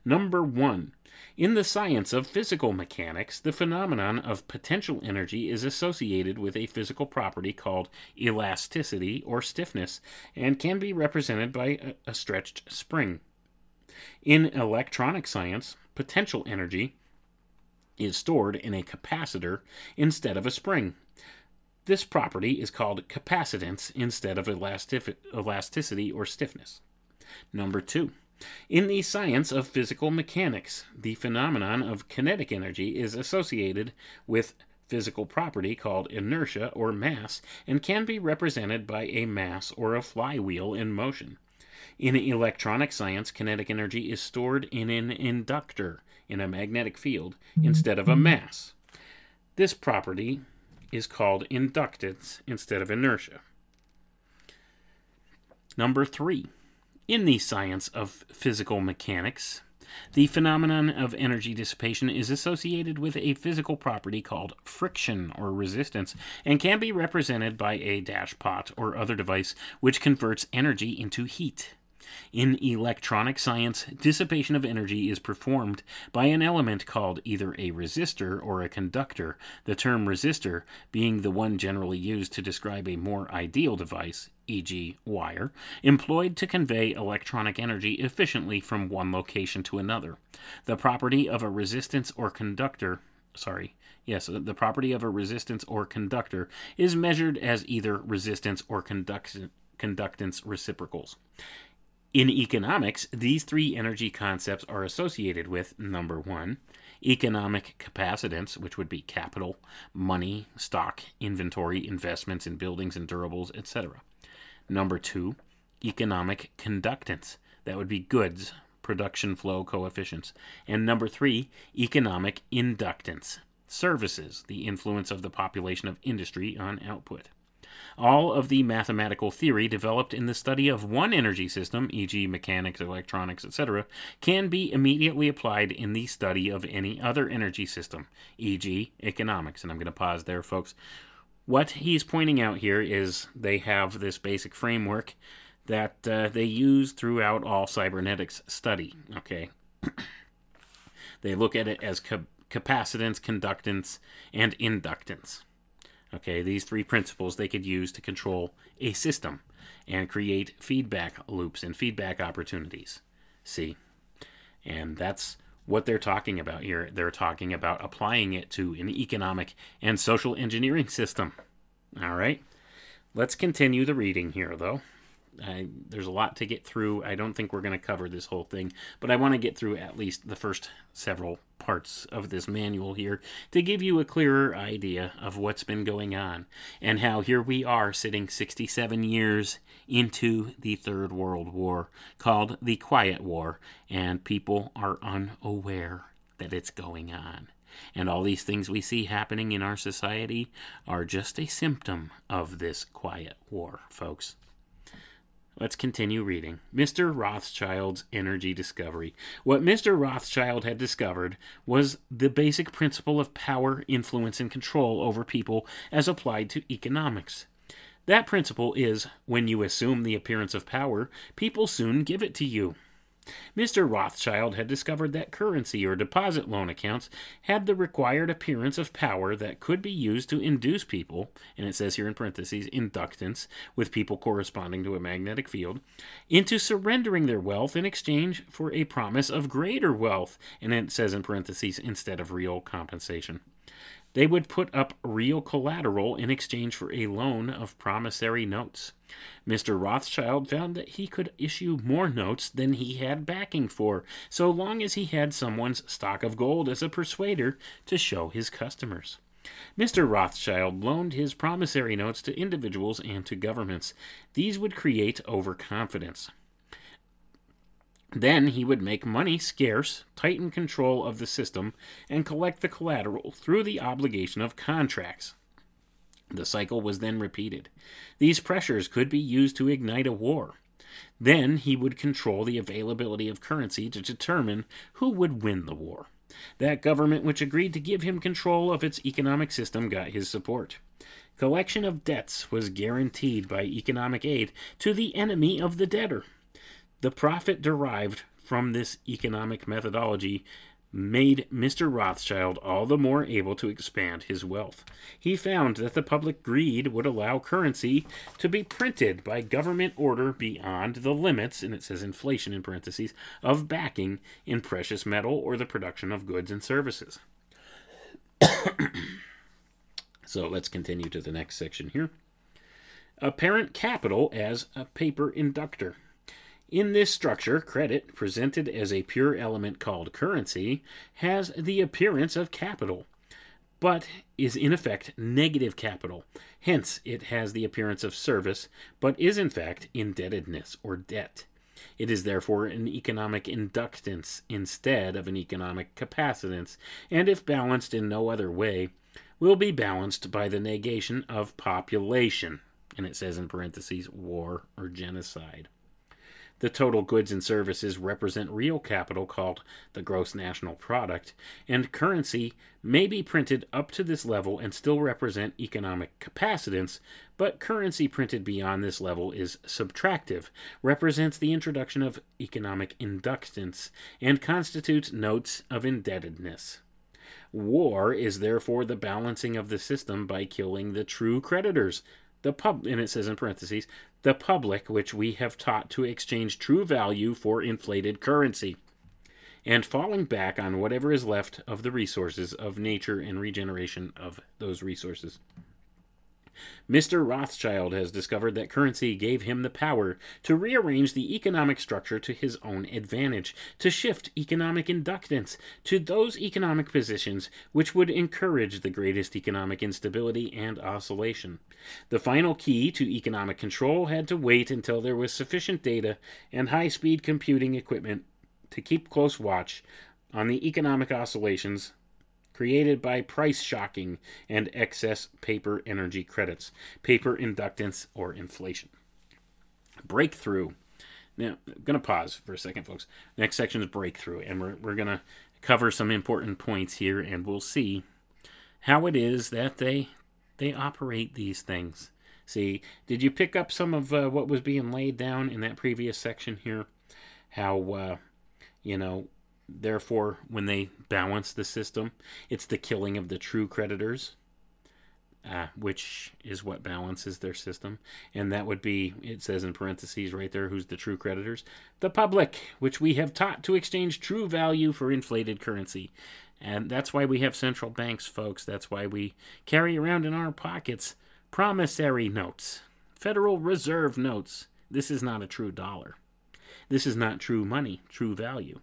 Number one, in the science of physical mechanics, the phenomenon of potential energy is associated with a physical property called elasticity or stiffness and can be represented by a stretched spring. In electronic science, potential energy is stored in a capacitor instead of a spring. This property is called capacitance instead of elastic- elasticity or stiffness. Number two, in the science of physical mechanics, the phenomenon of kinetic energy is associated with physical property called inertia or mass and can be represented by a mass or a flywheel in motion. In electronic science, kinetic energy is stored in an inductor in a magnetic field instead of a mass. This property is called inductance instead of inertia. Number three, in the science of physical mechanics, the phenomenon of energy dissipation is associated with a physical property called friction or resistance and can be represented by a dashpot or other device which converts energy into heat. In electronic science, dissipation of energy is performed by an element called either a resistor or a conductor, the term resistor being the one generally used to describe a more ideal device, e.g., wire, employed to convey electronic energy efficiently from one location to another. The property of a resistance or conductor sorry, yes, the property of a resistance or conductor is measured as either resistance or conductance reciprocals. In economics, these three energy concepts are associated with number one, economic capacitance, which would be capital, money, stock, inventory, investments in buildings and durables, etc. Number two, economic conductance, that would be goods, production flow coefficients. And number three, economic inductance, services, the influence of the population of industry on output. All of the mathematical theory developed in the study of one energy system, e.g., mechanics, electronics, etc., can be immediately applied in the study of any other energy system, e.g., economics. And I'm going to pause there, folks. What he's pointing out here is they have this basic framework that uh, they use throughout all cybernetics study. Okay. they look at it as ca- capacitance, conductance, and inductance. Okay, these three principles they could use to control a system and create feedback loops and feedback opportunities. See? And that's what they're talking about here. They're talking about applying it to an economic and social engineering system. All right? Let's continue the reading here, though. I, there's a lot to get through. I don't think we're going to cover this whole thing, but I want to get through at least the first several parts of this manual here to give you a clearer idea of what's been going on and how here we are sitting 67 years into the Third World War called the Quiet War, and people are unaware that it's going on. And all these things we see happening in our society are just a symptom of this quiet war, folks. Let's continue reading. Mr. Rothschild's energy discovery. What Mr. Rothschild had discovered was the basic principle of power, influence, and control over people as applied to economics. That principle is when you assume the appearance of power, people soon give it to you. Mr. Rothschild had discovered that currency or deposit loan accounts had the required appearance of power that could be used to induce people, and it says here in parentheses, inductance, with people corresponding to a magnetic field, into surrendering their wealth in exchange for a promise of greater wealth, and it says in parentheses, instead of real compensation. They would put up real collateral in exchange for a loan of promissory notes. Mr. Rothschild found that he could issue more notes than he had backing for, so long as he had someone's stock of gold as a persuader to show his customers. Mr. Rothschild loaned his promissory notes to individuals and to governments. These would create overconfidence. Then he would make money scarce, tighten control of the system, and collect the collateral through the obligation of contracts. The cycle was then repeated. These pressures could be used to ignite a war. Then he would control the availability of currency to determine who would win the war. That government which agreed to give him control of its economic system got his support. Collection of debts was guaranteed by economic aid to the enemy of the debtor. The profit derived from this economic methodology made Mr. Rothschild all the more able to expand his wealth. He found that the public greed would allow currency to be printed by government order beyond the limits, and it says inflation in parentheses, of backing in precious metal or the production of goods and services. so let's continue to the next section here. Apparent capital as a paper inductor. In this structure, credit, presented as a pure element called currency, has the appearance of capital, but is in effect negative capital. Hence, it has the appearance of service, but is in fact indebtedness or debt. It is therefore an economic inductance instead of an economic capacitance, and if balanced in no other way, will be balanced by the negation of population. And it says in parentheses, war or genocide. The total goods and services represent real capital called the gross national product, and currency may be printed up to this level and still represent economic capacitance, but currency printed beyond this level is subtractive, represents the introduction of economic inductance, and constitutes notes of indebtedness. War is therefore the balancing of the system by killing the true creditors, the pub and it says in parentheses the public which we have taught to exchange true value for inflated currency and falling back on whatever is left of the resources of nature and regeneration of those resources Mr. Rothschild has discovered that currency gave him the power to rearrange the economic structure to his own advantage, to shift economic inductance to those economic positions which would encourage the greatest economic instability and oscillation. The final key to economic control had to wait until there was sufficient data and high speed computing equipment to keep close watch on the economic oscillations created by price shocking and excess paper energy credits, paper inductance, or inflation. Breakthrough. Now, I'm going to pause for a second, folks. Next section is breakthrough, and we're, we're going to cover some important points here, and we'll see how it is that they they operate these things. See, did you pick up some of uh, what was being laid down in that previous section here? How, uh, you know, Therefore, when they balance the system, it's the killing of the true creditors, uh, which is what balances their system. And that would be, it says in parentheses right there, who's the true creditors? The public, which we have taught to exchange true value for inflated currency. And that's why we have central banks, folks. That's why we carry around in our pockets promissory notes, Federal Reserve notes. This is not a true dollar. This is not true money, true value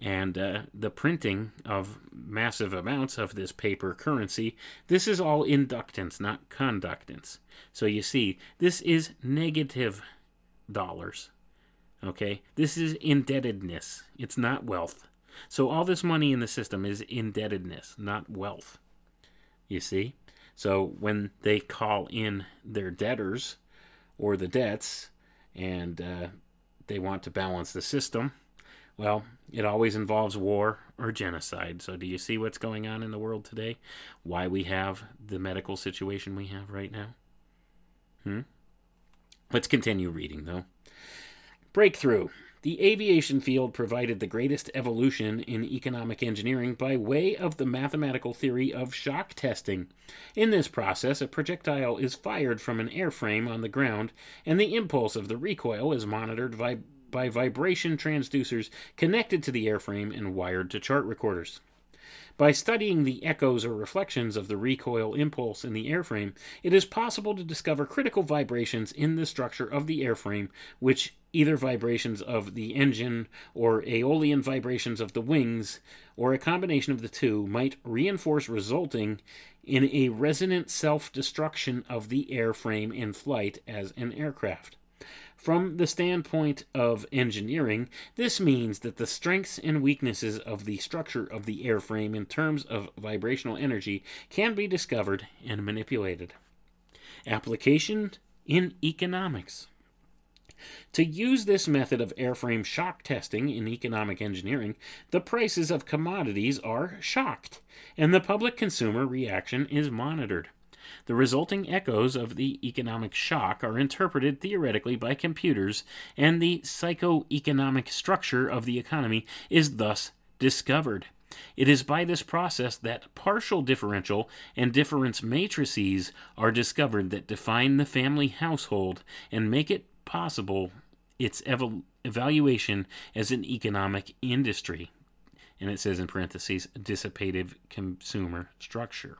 and uh, the printing of massive amounts of this paper currency. This is all inductance, not conductance. So you see, this is negative dollars. Okay? This is indebtedness. It's not wealth. So all this money in the system is indebtedness, not wealth. You see? So when they call in their debtors or the debts and uh, they want to balance the system, well, it always involves war or genocide. So, do you see what's going on in the world today? Why we have the medical situation we have right now? Hmm? Let's continue reading, though. Breakthrough. The aviation field provided the greatest evolution in economic engineering by way of the mathematical theory of shock testing. In this process, a projectile is fired from an airframe on the ground, and the impulse of the recoil is monitored by, by vibration transducers connected to the airframe and wired to chart recorders. By studying the echoes or reflections of the recoil impulse in the airframe, it is possible to discover critical vibrations in the structure of the airframe, which either vibrations of the engine or aeolian vibrations of the wings, or a combination of the two, might reinforce, resulting in a resonant self destruction of the airframe in flight as an aircraft. From the standpoint of engineering, this means that the strengths and weaknesses of the structure of the airframe in terms of vibrational energy can be discovered and manipulated. Application in economics. To use this method of airframe shock testing in economic engineering, the prices of commodities are shocked, and the public consumer reaction is monitored. The resulting echoes of the economic shock are interpreted theoretically by computers, and the psycho-economic structure of the economy is thus discovered. It is by this process that partial differential and difference matrices are discovered that define the family household and make it possible its ev- evaluation as an economic industry. And it says in parentheses, dissipative consumer structure.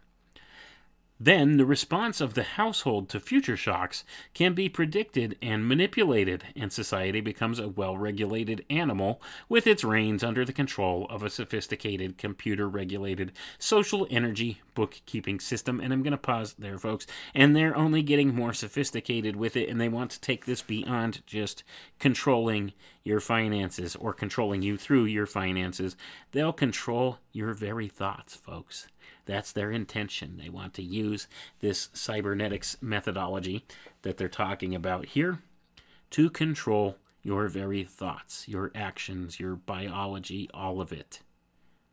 Then the response of the household to future shocks can be predicted and manipulated, and society becomes a well regulated animal with its reins under the control of a sophisticated computer regulated social energy bookkeeping system. And I'm going to pause there, folks. And they're only getting more sophisticated with it, and they want to take this beyond just controlling your finances or controlling you through your finances. They'll control your very thoughts, folks. That's their intention. They want to use this cybernetics methodology that they're talking about here to control your very thoughts, your actions, your biology, all of it.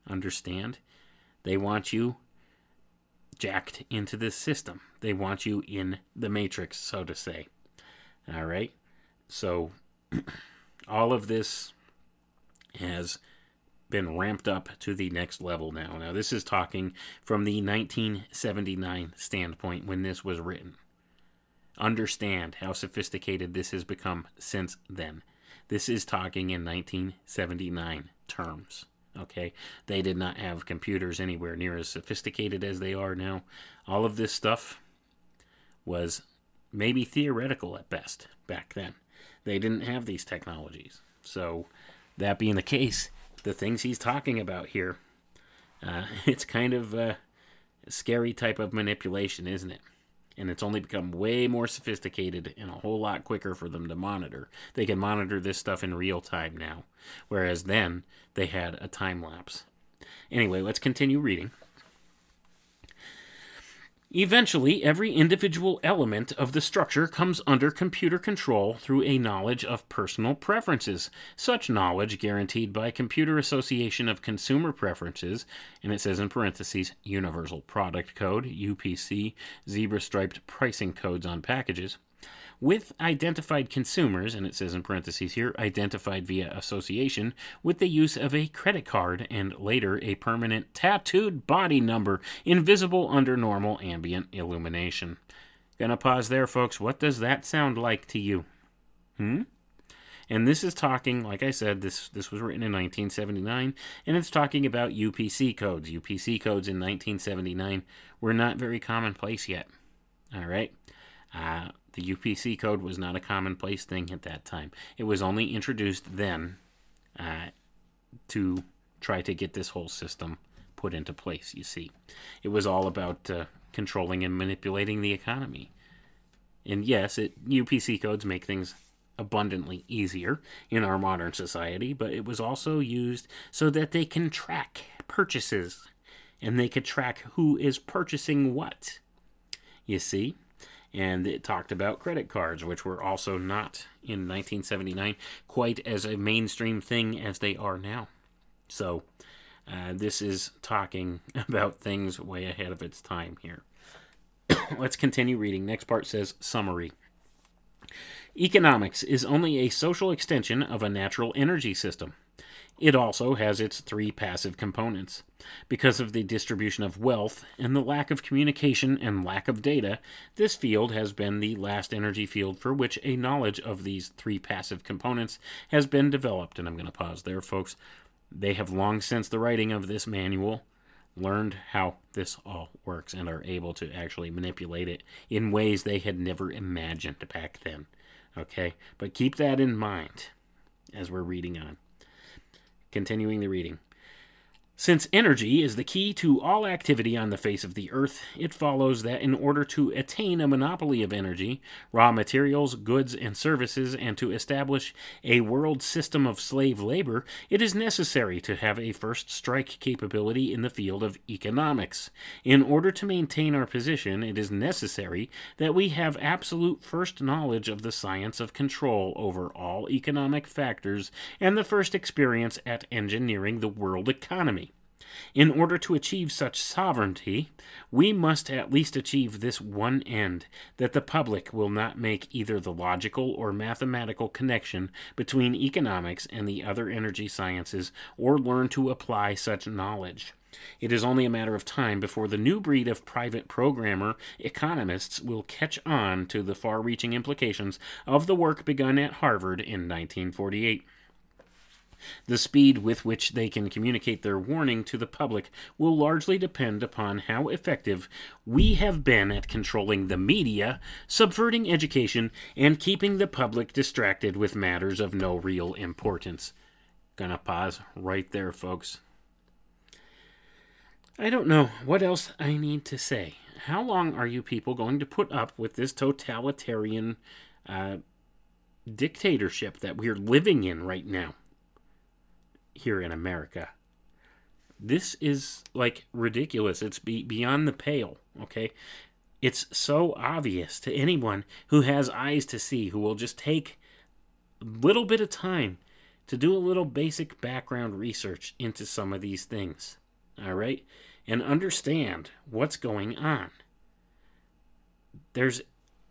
Understand? They want you jacked into this system. They want you in the matrix, so to say. All right? So, all of this has been ramped up to the next level now. Now, this is talking from the 1979 standpoint when this was written. Understand how sophisticated this has become since then. This is talking in 1979 terms. Okay, they did not have computers anywhere near as sophisticated as they are now. All of this stuff was maybe theoretical at best back then. They didn't have these technologies. So, that being the case, the things he's talking about here. Uh, it's kind of a scary type of manipulation, isn't it? And it's only become way more sophisticated and a whole lot quicker for them to monitor. They can monitor this stuff in real time now, whereas then they had a time lapse. Anyway, let's continue reading. Eventually, every individual element of the structure comes under computer control through a knowledge of personal preferences. Such knowledge, guaranteed by Computer Association of Consumer Preferences, and it says in parentheses, Universal Product Code, UPC, zebra striped pricing codes on packages, with identified consumers, and it says in parentheses here, identified via association with the use of a credit card and later a permanent tattooed body number invisible under normal ambient illumination. Gonna pause there, folks. What does that sound like to you? Hmm? And this is talking, like I said, this this was written in 1979, and it's talking about UPC codes. UPC codes in 1979 were not very commonplace yet. All right. Uh, the UPC code was not a commonplace thing at that time. It was only introduced then uh, to try to get this whole system put into place, you see. It was all about uh, controlling and manipulating the economy. And yes, it, UPC codes make things abundantly easier in our modern society, but it was also used so that they can track purchases and they could track who is purchasing what. You see? And it talked about credit cards, which were also not in 1979 quite as a mainstream thing as they are now. So, uh, this is talking about things way ahead of its time here. Let's continue reading. Next part says summary. Economics is only a social extension of a natural energy system. It also has its three passive components. Because of the distribution of wealth and the lack of communication and lack of data, this field has been the last energy field for which a knowledge of these three passive components has been developed. And I'm going to pause there, folks. They have long since the writing of this manual learned how this all works and are able to actually manipulate it in ways they had never imagined back then. Okay? But keep that in mind as we're reading on. Continuing the reading. Since energy is the key to all activity on the face of the earth, it follows that in order to attain a monopoly of energy, raw materials, goods, and services, and to establish a world system of slave labor, it is necessary to have a first strike capability in the field of economics. In order to maintain our position, it is necessary that we have absolute first knowledge of the science of control over all economic factors and the first experience at engineering the world economy. In order to achieve such sovereignty, we must at least achieve this one end that the public will not make either the logical or mathematical connection between economics and the other energy sciences or learn to apply such knowledge. It is only a matter of time before the new breed of private programmer economists will catch on to the far reaching implications of the work begun at Harvard in 1948. The speed with which they can communicate their warning to the public will largely depend upon how effective we have been at controlling the media, subverting education, and keeping the public distracted with matters of no real importance. Gonna pause right there, folks. I don't know what else I need to say. How long are you people going to put up with this totalitarian uh, dictatorship that we're living in right now? Here in America. This is like ridiculous. It's be, beyond the pale, okay? It's so obvious to anyone who has eyes to see, who will just take a little bit of time to do a little basic background research into some of these things, all right? And understand what's going on. There's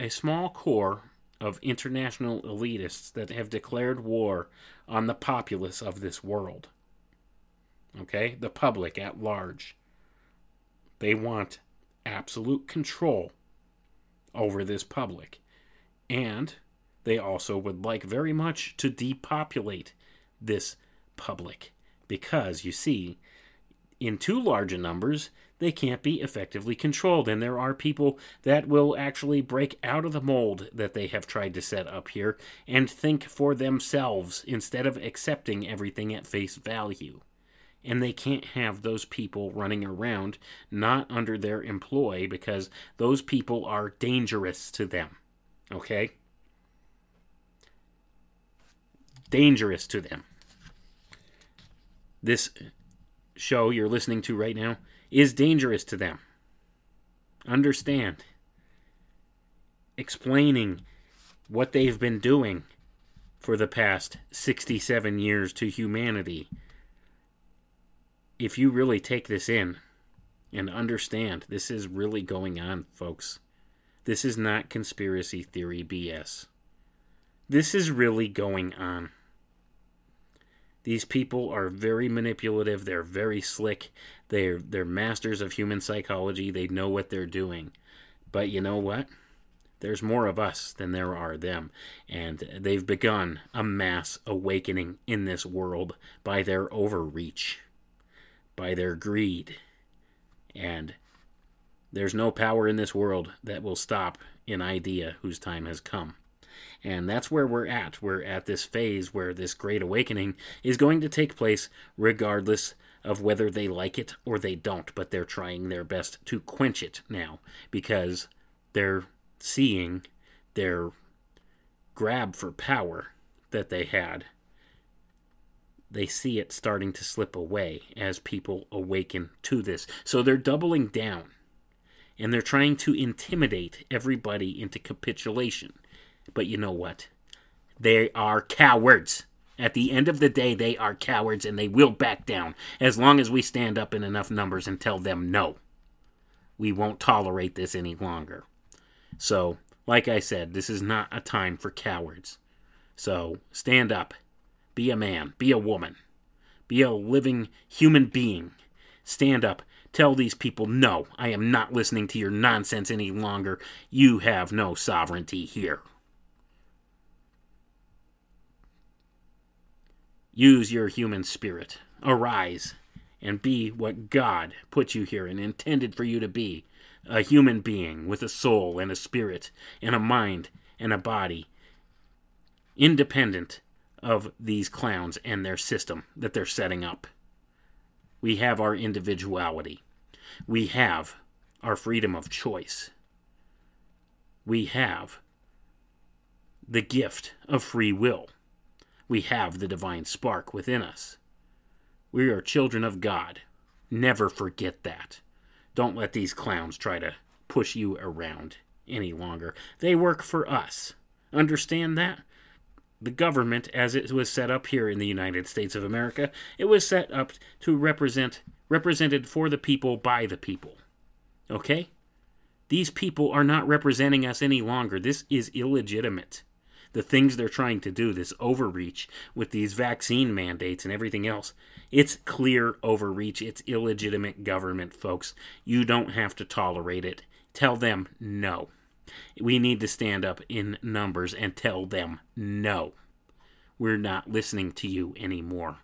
a small core of international elitists that have declared war on the populace of this world. Okay? The public at large. They want absolute control over this public. And they also would like very much to depopulate this public. Because, you see, in too large a numbers, they can't be effectively controlled. And there are people that will actually break out of the mold that they have tried to set up here and think for themselves instead of accepting everything at face value. And they can't have those people running around not under their employ because those people are dangerous to them. Okay? Dangerous to them. This show you're listening to right now is dangerous to them. Understand. Explaining what they've been doing for the past 67 years to humanity. If you really take this in and understand, this is really going on, folks. This is not conspiracy theory BS. This is really going on. These people are very manipulative. They're very slick. They're they're masters of human psychology. They know what they're doing. But you know what? There's more of us than there are them, and they've begun a mass awakening in this world by their overreach, by their greed, and there's no power in this world that will stop an idea whose time has come. And that's where we're at. We're at this phase where this great awakening is going to take place regardless of whether they like it or they don't, but they're trying their best to quench it now because they're seeing their grab for power that they had. They see it starting to slip away as people awaken to this. So they're doubling down and they're trying to intimidate everybody into capitulation. But you know what? They are cowards. At the end of the day, they are cowards and they will back down as long as we stand up in enough numbers and tell them no. We won't tolerate this any longer. So Like I said, this is not a time for cowards. So stand up. Be a man. Be a woman. Be a living human being. Stand up. Tell these people, no, I am not listening to your nonsense any longer. You have no sovereignty here. Use your human spirit. Arise and be what God put you here and intended for you to be a human being with a soul and a spirit and a mind and a body, independent of these clowns and their system that they're setting up. We have our individuality. We have our freedom of choice. We have the gift of free will. We have the divine spark within us. We are children of God. Never forget that. Don't let these clowns try to push you around any longer. They work for us. Understand that? The government, as it was set up here in the United States of America, it was set up to represent, represented for the people by the people. Okay? These people are not representing us any longer. This is illegitimate. The things they're trying to do, this overreach with these vaccine mandates and everything else, it's clear overreach. It's illegitimate government, folks. You don't have to tolerate it. Tell them no. We need to stand up in numbers and tell them no. We're not listening to you anymore.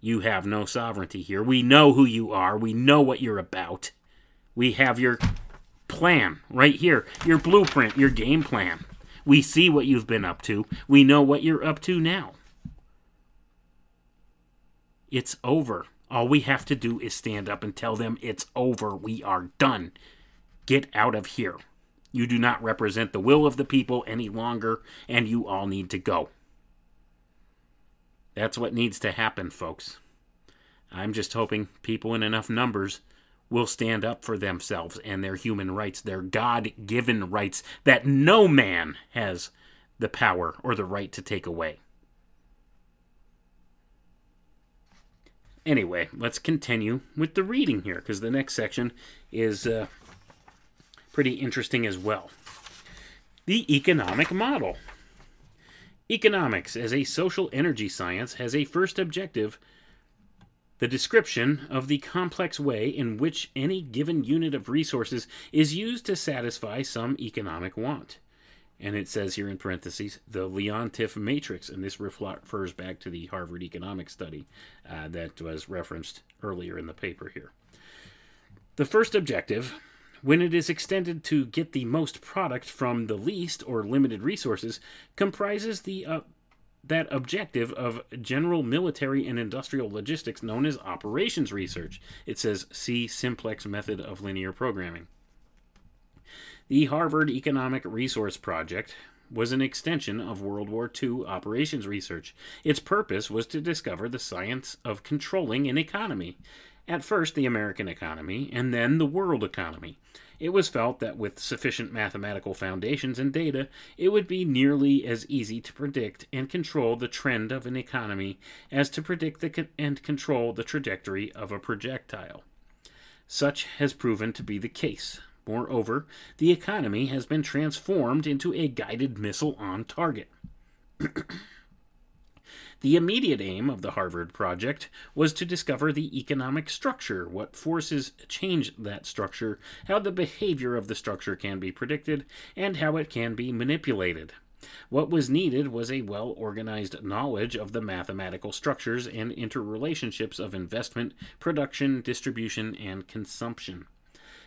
You have no sovereignty here. We know who you are. We know what you're about. We have your plan right here, your blueprint, your game plan. We see what you've been up to. We know what you're up to now. It's over. All we have to do is stand up and tell them it's over. We are done. Get out of here. You do not represent the will of the people any longer, and you all need to go. That's what needs to happen, folks. I'm just hoping people in enough numbers will stand up for themselves and their human rights, their God given rights that no man has the power or the right to take away. Anyway, let's continue with the reading here because the next section is uh, pretty interesting as well. The economic model. Economics, as a social energy science, has a first objective the description of the complex way in which any given unit of resources is used to satisfy some economic want. And it says here in parentheses, the Leontief matrix, and this refers back to the Harvard economics study uh, that was referenced earlier in the paper here. The first objective, when it is extended to get the most product from the least or limited resources, comprises the uh, that objective of general military and industrial logistics known as operations research. It says see simplex method of linear programming. The Harvard Economic Resource Project was an extension of World War II operations research. Its purpose was to discover the science of controlling an economy. At first, the American economy, and then the world economy. It was felt that with sufficient mathematical foundations and data, it would be nearly as easy to predict and control the trend of an economy as to predict the and control the trajectory of a projectile. Such has proven to be the case. Moreover, the economy has been transformed into a guided missile on target. The immediate aim of the Harvard project was to discover the economic structure, what forces change that structure, how the behavior of the structure can be predicted, and how it can be manipulated. What was needed was a well organized knowledge of the mathematical structures and interrelationships of investment, production, distribution, and consumption.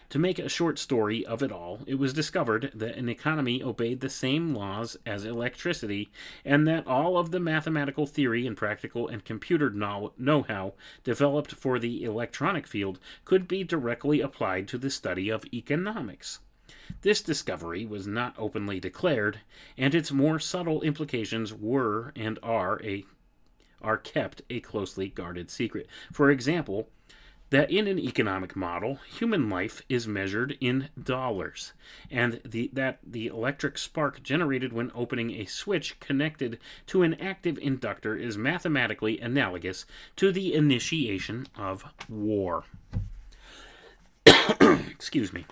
To make a short story of it all, it was discovered that an economy obeyed the same laws as electricity, and that all of the mathematical theory and practical and computer know how developed for the electronic field could be directly applied to the study of economics. This discovery was not openly declared, and its more subtle implications were and are a are kept a closely guarded secret. For example, that in an economic model, human life is measured in dollars, and the, that the electric spark generated when opening a switch connected to an active inductor is mathematically analogous to the initiation of war. Excuse me.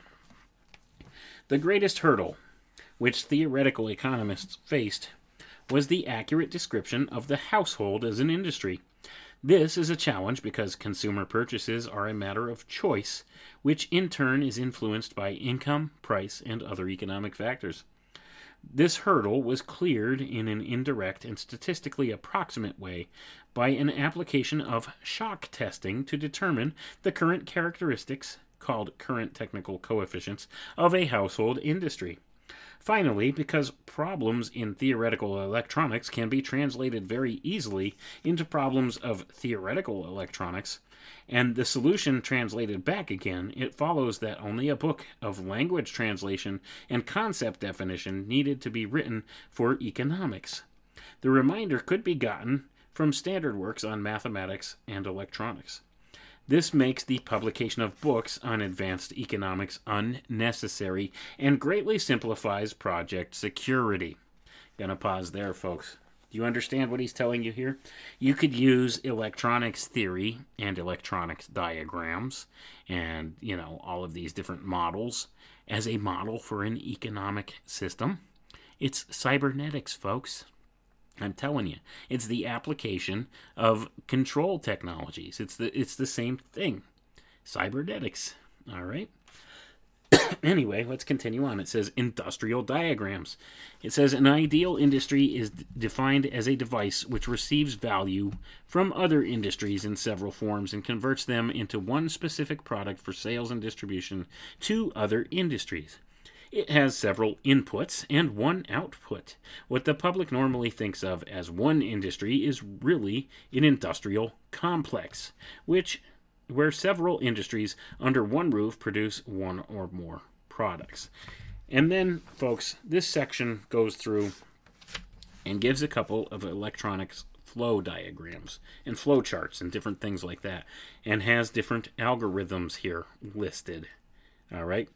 The greatest hurdle which theoretical economists faced was the accurate description of the household as an industry. This is a challenge because consumer purchases are a matter of choice, which in turn is influenced by income, price, and other economic factors. This hurdle was cleared in an indirect and statistically approximate way by an application of shock testing to determine the current characteristics, called current technical coefficients, of a household industry. Finally, because problems in theoretical electronics can be translated very easily into problems of theoretical electronics, and the solution translated back again, it follows that only a book of language translation and concept definition needed to be written for economics. The reminder could be gotten from standard works on mathematics and electronics. This makes the publication of books on advanced economics unnecessary and greatly simplifies project security. Gonna pause there, folks. Do you understand what he's telling you here? You could use electronics theory and electronics diagrams and, you know, all of these different models as a model for an economic system. It's cybernetics, folks. I'm telling you, it's the application of control technologies. It's the it's the same thing. Cybernetics. All right. anyway, let's continue on. It says industrial diagrams. It says an ideal industry is d- defined as a device which receives value from other industries in several forms and converts them into one specific product for sales and distribution to other industries. It has several inputs and one output. What the public normally thinks of as one industry is really an industrial complex, which where several industries under one roof produce one or more products. And then, folks, this section goes through and gives a couple of electronics flow diagrams and flow charts and different things like that, and has different algorithms here listed. All right.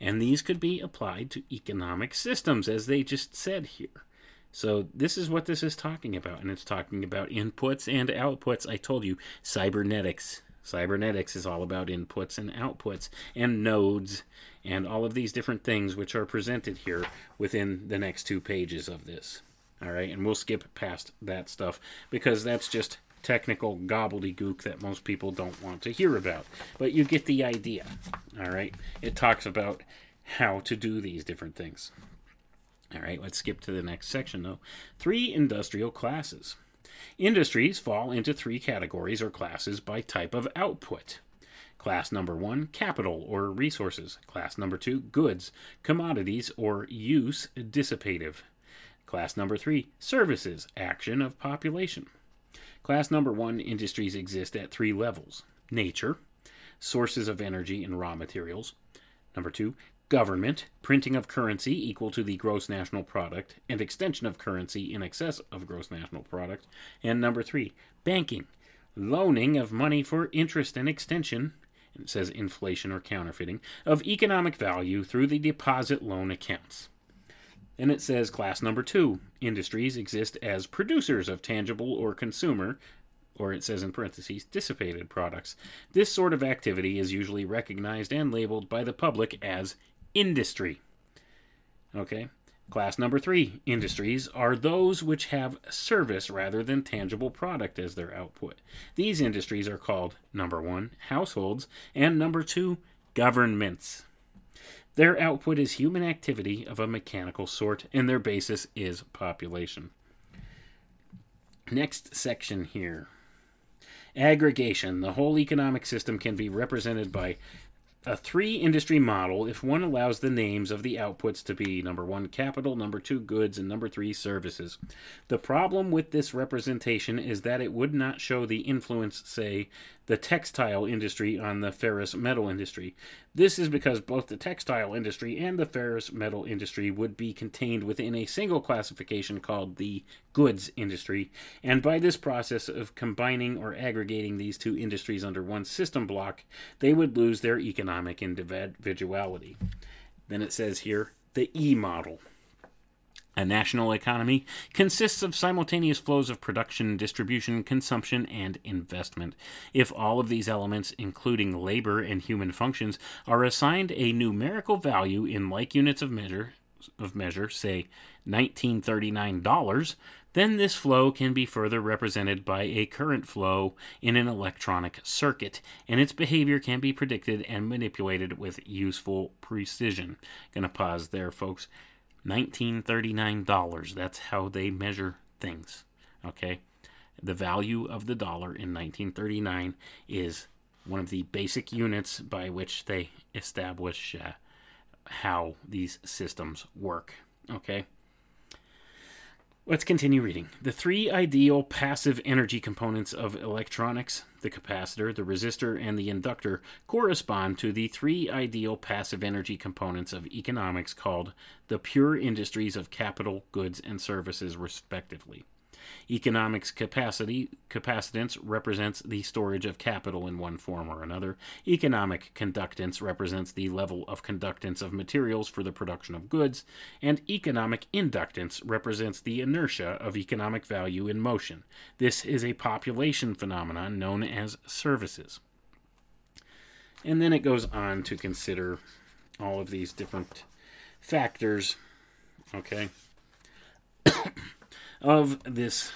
And these could be applied to economic systems, as they just said here. So, this is what this is talking about. And it's talking about inputs and outputs. I told you, cybernetics. Cybernetics is all about inputs and outputs and nodes and all of these different things which are presented here within the next two pages of this. All right, and we'll skip past that stuff because that's just technical gobbledygook that most people don't want to hear about. But you get the idea. All right, it talks about how to do these different things. All right, let's skip to the next section though. Three industrial classes. Industries fall into three categories or classes by type of output. Class number one, capital or resources. Class number two, goods, commodities, or use dissipative. Class number three, services, action of population. Class number one, industries exist at three levels nature, sources of energy and raw materials. Number two, government, printing of currency equal to the gross national product, and extension of currency in excess of gross national product. And number three, banking, loaning of money for interest and extension. It says inflation or counterfeiting of economic value through the deposit loan accounts. Then it says class number two industries exist as producers of tangible or consumer, or it says in parentheses, dissipated products. This sort of activity is usually recognized and labeled by the public as industry. Okay. Class number three industries are those which have service rather than tangible product as their output. These industries are called number one, households, and number two, governments. Their output is human activity of a mechanical sort, and their basis is population. Next section here aggregation. The whole economic system can be represented by a three industry model if one allows the names of the outputs to be number one capital, number two goods, and number three services. The problem with this representation is that it would not show the influence, say, the textile industry on the ferrous metal industry. This is because both the textile industry and the ferrous metal industry would be contained within a single classification called the goods industry, and by this process of combining or aggregating these two industries under one system block, they would lose their economic individuality. Then it says here the E model. A national economy consists of simultaneous flows of production, distribution, consumption, and investment. If all of these elements, including labor and human functions, are assigned a numerical value in like units of measure, of measure, say 1939 dollars, then this flow can be further represented by a current flow in an electronic circuit, and its behavior can be predicted and manipulated with useful precision. Gonna pause there, folks. $1939. That's how they measure things. Okay? The value of the dollar in 1939 is one of the basic units by which they establish uh, how these systems work. Okay? Let's continue reading. The three ideal passive energy components of electronics, the capacitor, the resistor, and the inductor, correspond to the three ideal passive energy components of economics called the pure industries of capital, goods, and services, respectively. Economics capacity capacitance represents the storage of capital in one form or another. Economic conductance represents the level of conductance of materials for the production of goods, and economic inductance represents the inertia of economic value in motion. This is a population phenomenon known as services. And then it goes on to consider all of these different factors, okay? Of this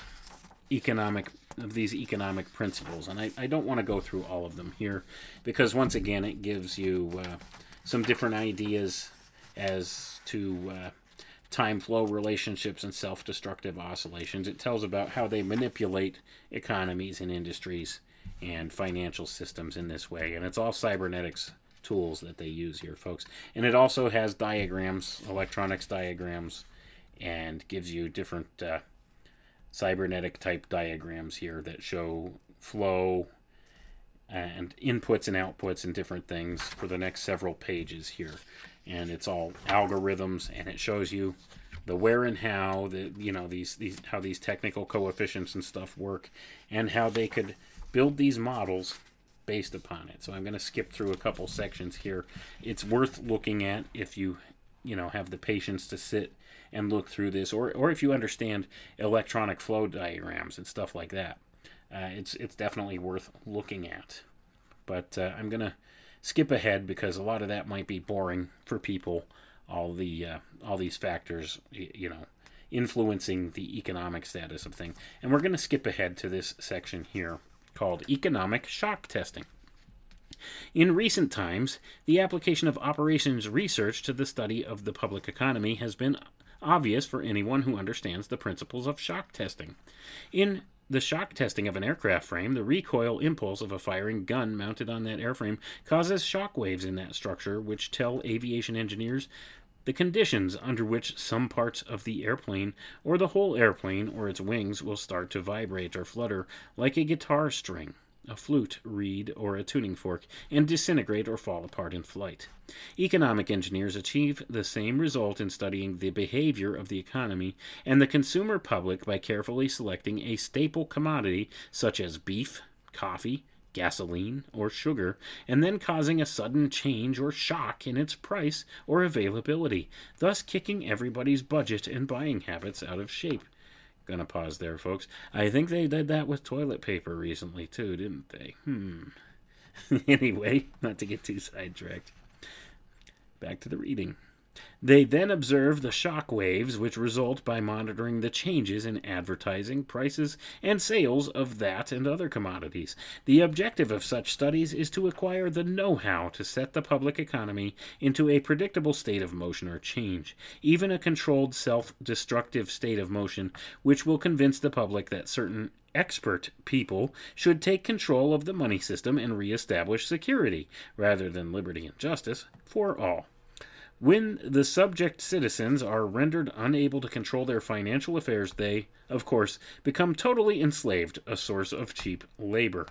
economic of these economic principles and i, I don't want to go through all of them here because once again it gives you uh, some different ideas as to uh, time flow relationships and self-destructive oscillations. It tells about how they manipulate economies and industries and financial systems in this way and it's all cybernetics tools that they use here folks. And it also has diagrams electronics diagrams and gives you different uh, cybernetic type diagrams here that show flow and inputs and outputs and different things for the next several pages here. And it's all algorithms and it shows you the where and how the you know these these how these technical coefficients and stuff work and how they could build these models based upon it. So i'm going to skip through a couple sections here. It's worth looking at if you you know have the patience to sit and look through this, or or if you understand electronic flow diagrams and stuff like that, uh, it's it's definitely worth looking at. But uh, I'm gonna skip ahead because a lot of that might be boring for people. All the uh, all these factors, you know, influencing the economic status of things, and we're gonna skip ahead to this section here called economic shock testing. In recent times, the application of operations research to the study of the public economy has been obvious for anyone who understands the principles of shock testing. In the shock testing of an aircraft frame, the recoil impulse of a firing gun mounted on that airframe causes shock waves in that structure, which tell aviation engineers the conditions under which some parts of the airplane or the whole airplane or its wings will start to vibrate or flutter like a guitar string a flute, reed, or a tuning fork, and disintegrate or fall apart in flight. Economic engineers achieve the same result in studying the behavior of the economy and the consumer public by carefully selecting a staple commodity such as beef, coffee, gasoline, or sugar, and then causing a sudden change or shock in its price or availability, thus kicking everybody's budget and buying habits out of shape. Gonna pause there, folks. I think they did that with toilet paper recently, too, didn't they? Hmm. anyway, not to get too sidetracked. Back to the reading. They then observe the shock waves which result by monitoring the changes in advertising, prices, and sales of that and other commodities. The objective of such studies is to acquire the know how to set the public economy into a predictable state of motion or change, even a controlled self destructive state of motion, which will convince the public that certain expert people should take control of the money system and reestablish security, rather than liberty and justice, for all. When the subject citizens are rendered unable to control their financial affairs, they, of course, become totally enslaved, a source of cheap labor.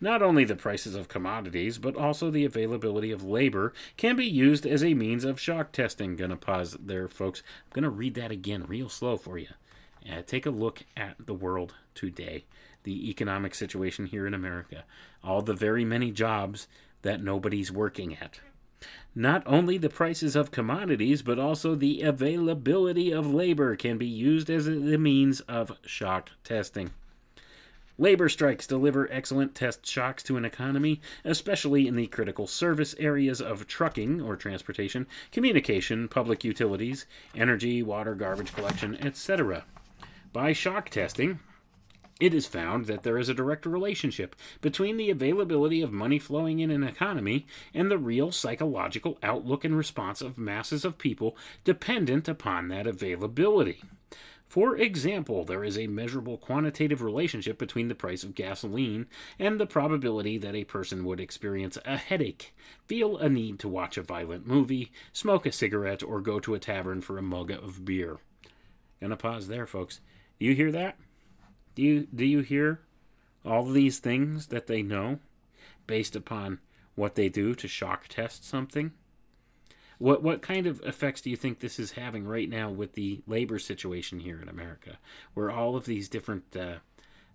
Not only the prices of commodities, but also the availability of labor can be used as a means of shock testing. Gonna pause there, folks. I'm gonna read that again real slow for you. Uh, take a look at the world today, the economic situation here in America, all the very many jobs that nobody's working at Not only the prices of commodities, but also the availability of labor can be used as a means of shock testing. Labor strikes deliver excellent test shocks to an economy, especially in the critical service areas of trucking or transportation, communication, public utilities, energy, water, garbage collection, etc. By shock testing, it is found that there is a direct relationship between the availability of money flowing in an economy and the real psychological outlook and response of masses of people dependent upon that availability. For example, there is a measurable quantitative relationship between the price of gasoline and the probability that a person would experience a headache, feel a need to watch a violent movie, smoke a cigarette, or go to a tavern for a mug of beer. Gonna pause there, folks. You hear that? Do you do you hear all these things that they know based upon what they do to shock test something? What what kind of effects do you think this is having right now with the labor situation here in America, where all of these different uh,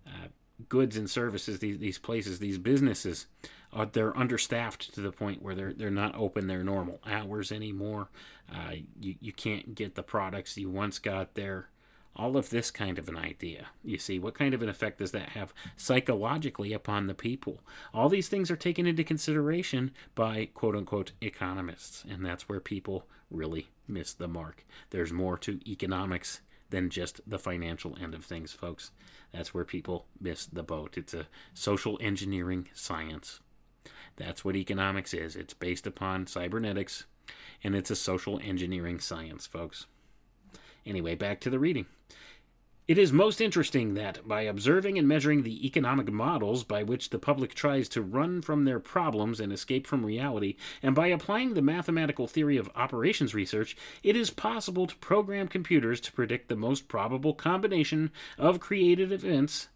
uh, goods and services, these these places, these businesses, uh, they're understaffed to the point where they're they're not open their normal hours anymore. Uh, you you can't get the products you once got there all of this kind of an idea. You see, what kind of an effect does that have psychologically upon the people? All these things are taken into consideration by quote unquote economists, and that's where people really miss the mark. There's more to economics than just the financial end of things, folks. That's where people miss the boat. It's a social engineering science. That's what economics is. It's based upon cybernetics, and it's a social engineering science, folks. Anyway, back to the reading. It is most interesting that, by observing and measuring the economic models by which the public tries to run from their problems and escape from reality, and by applying the mathematical theory of operations research, it is possible to program computers to predict the most probable combination of created events,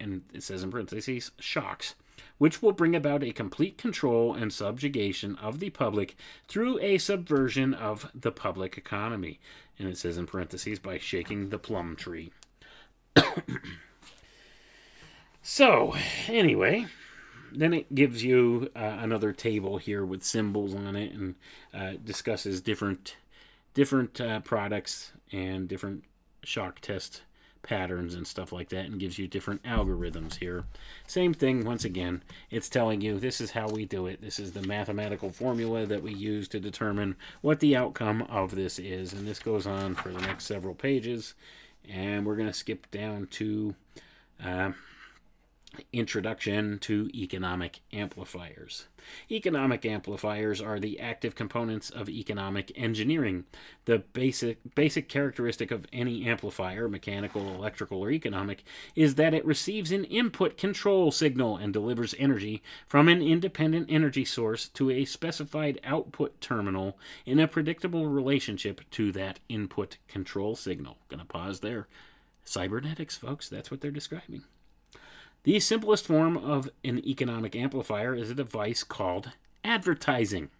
and it says in parentheses, shocks, which will bring about a complete control and subjugation of the public through a subversion of the public economy. And it says in parentheses, by shaking the plum tree. so, anyway, then it gives you uh, another table here with symbols on it and uh, discusses different different uh, products and different shock test patterns and stuff like that and gives you different algorithms here. Same thing, once again, it's telling you this is how we do it. This is the mathematical formula that we use to determine what the outcome of this is. And this goes on for the next several pages and we're going to skip down to uh, Introduction to Economic Amplifiers. Economic amplifiers are the active components of economic engineering. The basic basic characteristic of any amplifier, mechanical, electrical, or economic, is that it receives an input control signal and delivers energy from an independent energy source to a specified output terminal in a predictable relationship to that input control signal. Gonna pause there. Cybernetics, folks, that's what they're describing. The simplest form of an economic amplifier is a device called advertising.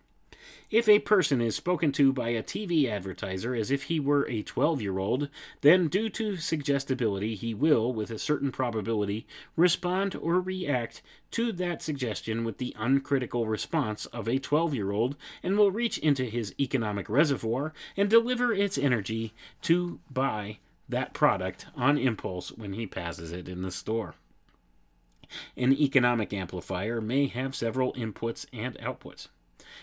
If a person is spoken to by a TV advertiser as if he were a 12 year old, then due to suggestibility, he will, with a certain probability, respond or react to that suggestion with the uncritical response of a 12 year old and will reach into his economic reservoir and deliver its energy to buy that product on impulse when he passes it in the store. An economic amplifier may have several inputs and outputs.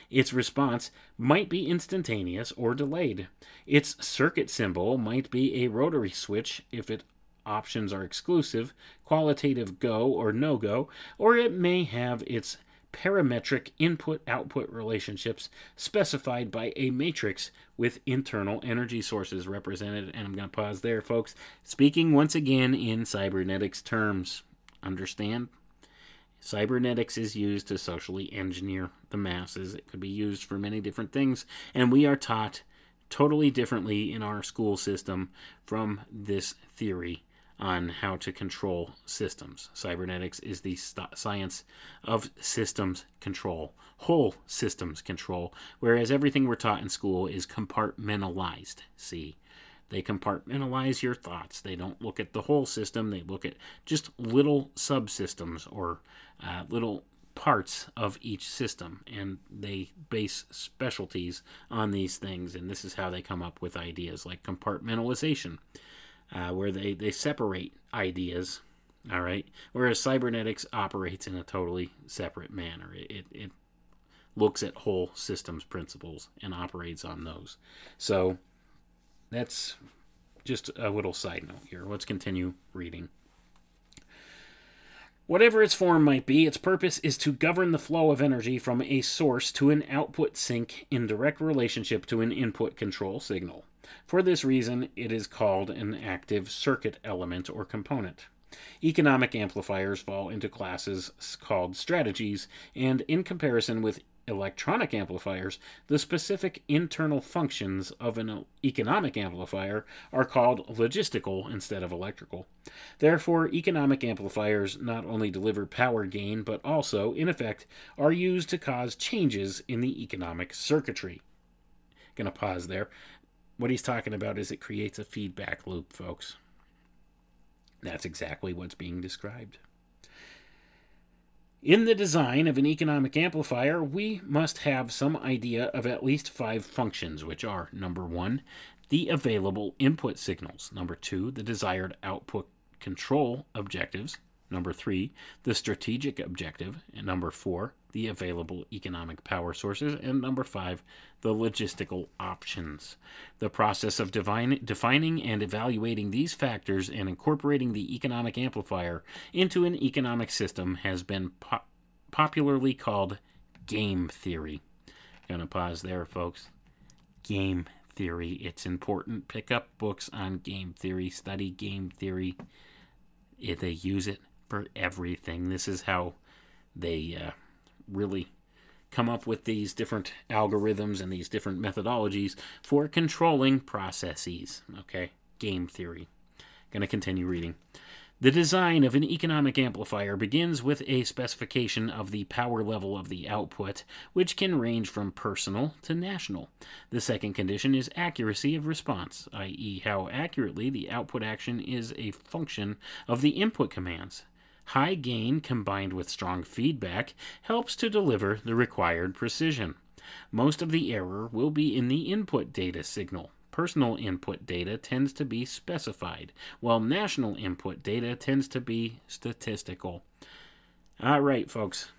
Its response might be instantaneous or delayed. Its circuit symbol might be a rotary switch if its options are exclusive, qualitative go or no go, or it may have its parametric input output relationships specified by a matrix with internal energy sources represented. And I'm going to pause there, folks. Speaking once again in cybernetics terms. Understand? Cybernetics is used to socially engineer the masses. It could be used for many different things, and we are taught totally differently in our school system from this theory on how to control systems. Cybernetics is the st- science of systems control, whole systems control, whereas everything we're taught in school is compartmentalized. See, they compartmentalize your thoughts. They don't look at the whole system. They look at just little subsystems or uh, little parts of each system and they base specialties on these things and this is how they come up with ideas like compartmentalization uh, where they, they separate ideas all right whereas cybernetics operates in a totally separate manner it, it, it looks at whole systems principles and operates on those so that's just a little side note here let's continue reading Whatever its form might be, its purpose is to govern the flow of energy from a source to an output sink in direct relationship to an input control signal. For this reason, it is called an active circuit element or component. Economic amplifiers fall into classes called strategies, and in comparison with electronic amplifiers, the specific internal functions of an economic amplifier are called logistical instead of electrical. Therefore, economic amplifiers not only deliver power gain, but also, in effect, are used to cause changes in the economic circuitry. Gonna pause there. What he's talking about is it creates a feedback loop, folks. That's exactly what's being described. In the design of an economic amplifier, we must have some idea of at least five functions, which are number one, the available input signals, number two, the desired output control objectives, Number three, the strategic objective. And number four, the available economic power sources. And number five, the logistical options. The process of divine, defining and evaluating these factors and incorporating the economic amplifier into an economic system has been po- popularly called game theory. Gonna pause there, folks. Game theory. It's important. Pick up books on game theory, study game theory. They use it for everything. This is how they uh, really come up with these different algorithms and these different methodologies for controlling processes. Okay, game theory. Going to continue reading. The design of an economic amplifier begins with a specification of the power level of the output, which can range from personal to national. The second condition is accuracy of response, i.e., how accurately the output action is a function of the input commands. High gain combined with strong feedback helps to deliver the required precision. Most of the error will be in the input data signal. Personal input data tends to be specified, while national input data tends to be statistical. All right, folks,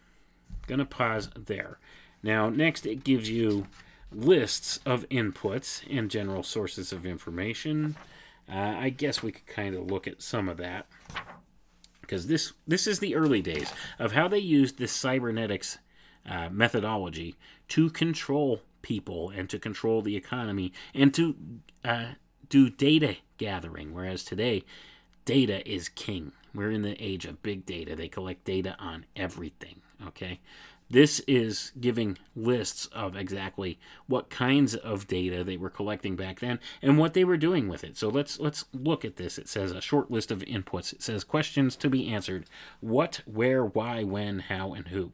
gonna pause there. Now, next, it gives you lists of inputs and general sources of information. Uh, I guess we could kind of look at some of that because this this is the early days of how they used this cybernetics uh, methodology to control people and to control the economy and to uh, do data gathering. Whereas today, data is king. We're in the age of big data. They collect data on everything. Okay, this is giving lists of exactly what kinds of data they were collecting back then and what they were doing with it. So let's let's look at this. It says a short list of inputs. It says questions to be answered: what, where, why, when, how, and who.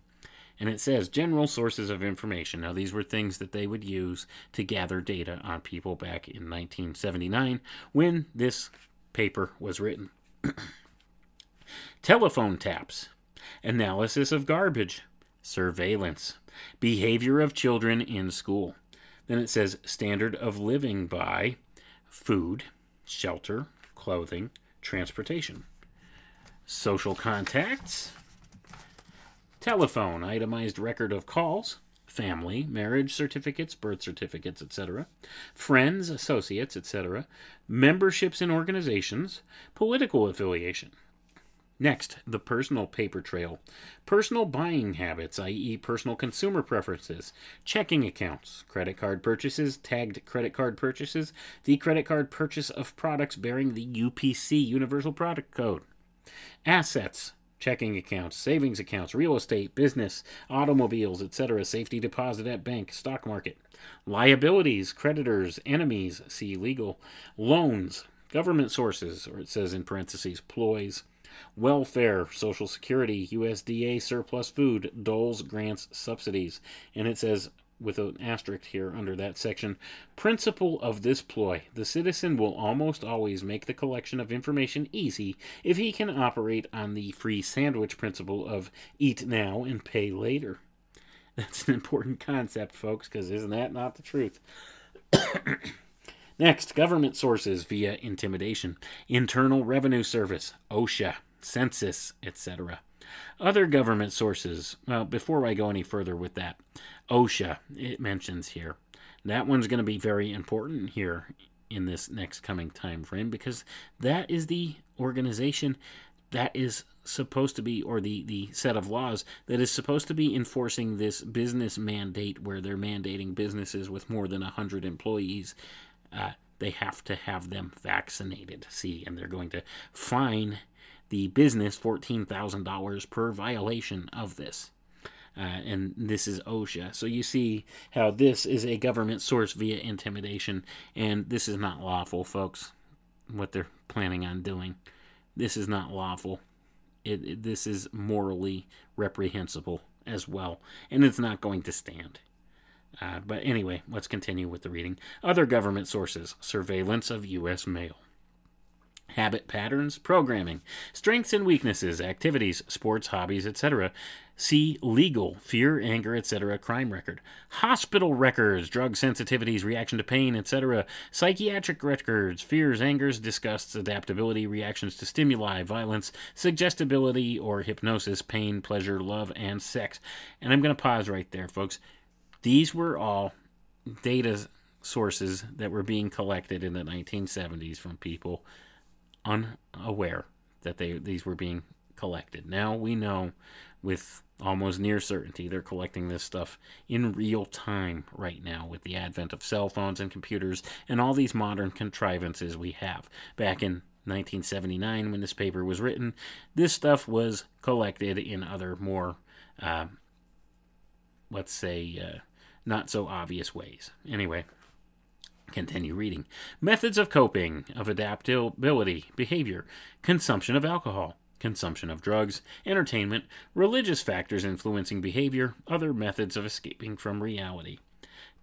And it says general sources of information. Now, these were things that they would use to gather data on people back in 1979 when this paper was written. Telephone taps, analysis of garbage, surveillance, behavior of children in school. Then it says standard of living by food, shelter, clothing, transportation, social contacts, telephone, itemized record of calls, family, marriage certificates, birth certificates, etc., friends, associates, etc., memberships in organizations, political affiliation, Next, the personal paper trail. Personal buying habits, i.e., personal consumer preferences, checking accounts, credit card purchases, tagged credit card purchases, the credit card purchase of products bearing the UPC Universal Product Code, assets, checking accounts, savings accounts, real estate, business, automobiles, etc., safety deposit at bank, stock market, liabilities, creditors, enemies, see legal, loans, government sources, or it says in parentheses, ploys, welfare, Social Security, USDA surplus food, doles, grants, subsidies. And it says with an asterisk here under that section. Principle of this ploy the citizen will almost always make the collection of information easy if he can operate on the free sandwich principle of eat now and pay later. That's an important concept, folks, because isn't that not the truth? Next, government sources via intimidation, Internal Revenue Service, OSHA, Census, etc. Other government sources, well, before I go any further with that, OSHA, it mentions here. That one's going to be very important here in this next coming time frame because that is the organization that is supposed to be, or the, the set of laws that is supposed to be enforcing this business mandate where they're mandating businesses with more than 100 employees uh, they have to have them vaccinated. See, and they're going to fine the business $14,000 per violation of this. Uh, and this is OSHA. So you see how this is a government source via intimidation, and this is not lawful, folks. What they're planning on doing, this is not lawful. It, it, this is morally reprehensible as well, and it's not going to stand. Uh, but anyway, let's continue with the reading. Other government sources surveillance of U.S. mail. Habit patterns, programming, strengths and weaknesses, activities, sports, hobbies, etc. See legal, fear, anger, etc. crime record. Hospital records, drug sensitivities, reaction to pain, etc. Psychiatric records, fears, angers, disgusts, adaptability, reactions to stimuli, violence, suggestibility or hypnosis, pain, pleasure, love, and sex. And I'm going to pause right there, folks. These were all data sources that were being collected in the 1970s from people unaware that they these were being collected. Now we know with almost near certainty they're collecting this stuff in real time right now with the advent of cell phones and computers and all these modern contrivances we have. Back in 1979 when this paper was written, this stuff was collected in other more uh, let's say uh, not so obvious ways. Anyway, continue reading. Methods of coping, of adaptability, behavior, consumption of alcohol, consumption of drugs, entertainment, religious factors influencing behavior, other methods of escaping from reality.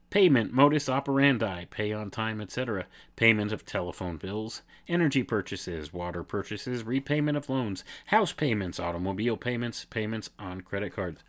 Payment, modus operandi, pay on time, etc. Payment of telephone bills, energy purchases, water purchases, repayment of loans, house payments, automobile payments, payments on credit cards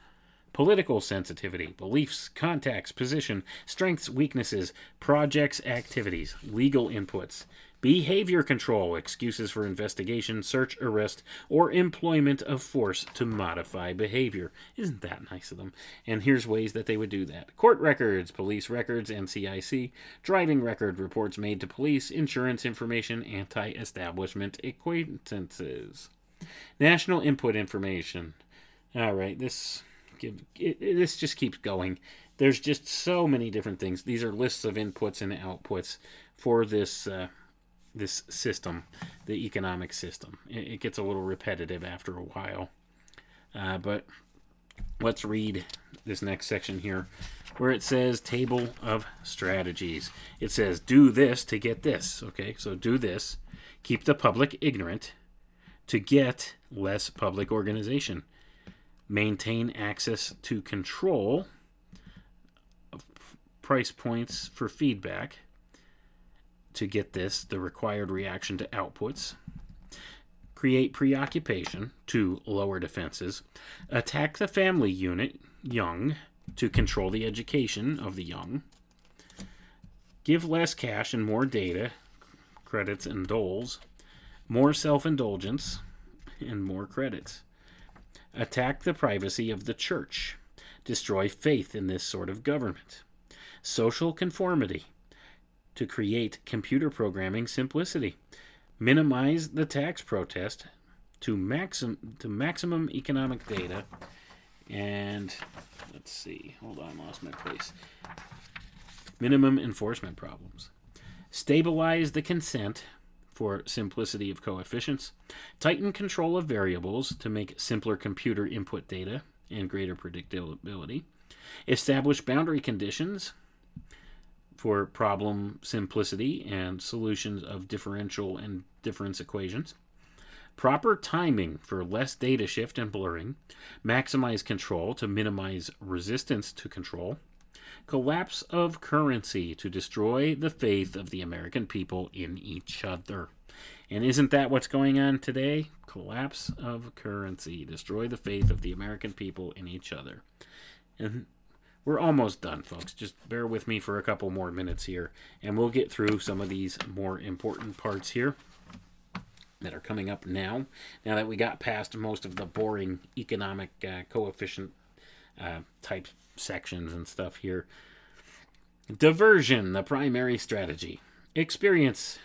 political sensitivity, beliefs, contacts, position, strengths, weaknesses, projects, activities, legal inputs, behavior control, excuses for investigation, search, arrest, or employment of force to modify behavior. Isn't that nice of them? And here's ways that they would do that court records, police records, NCIC, driving record, reports made to police, insurance information, anti establishment acquaintances, national input information. All right, this give it, it, this just keeps going. There's just so many different things. These are lists of inputs and outputs for this uh, this system, the economic system. It, it, gets a little repetitive after a while, uh, but let's read this next section here, where it says table of strategies. It says do this to get this. Okay, so do this, keep the public ignorant to get less public organization maintain access to control price points for feedback to get this the required reaction to outputs create preoccupation to lower defenses attack the family unit young to control the education of the young give less cash and more data credits and doles more self-indulgence and more credits attack the privacy of the church, destroy faith in this sort of government. Social conformity, to create computer programming simplicity, minimize the tax protest to maxim to maximum economic data, and let's see, hold on, I lost my place. Minimum enforcement problems. Stabilize the consent for simplicity of coefficients, tighten control of variables to make simpler computer input data and greater predictability, establish boundary conditions for problem simplicity and solutions of differential and difference equations, proper timing for less data shift and blurring, maximize control to minimize resistance to control, Collapse of currency to destroy the faith of the American people in each other. And isn't that what's going on today? Collapse of currency. Destroy the faith of the American people in each other. And we're almost done, folks. Just bear with me for a couple more minutes here, and we'll get through some of these more important parts here that are coming up now. Now that we got past most of the boring economic uh, coefficient uh, type sections and stuff here. Diversion, the primary strategy. Experience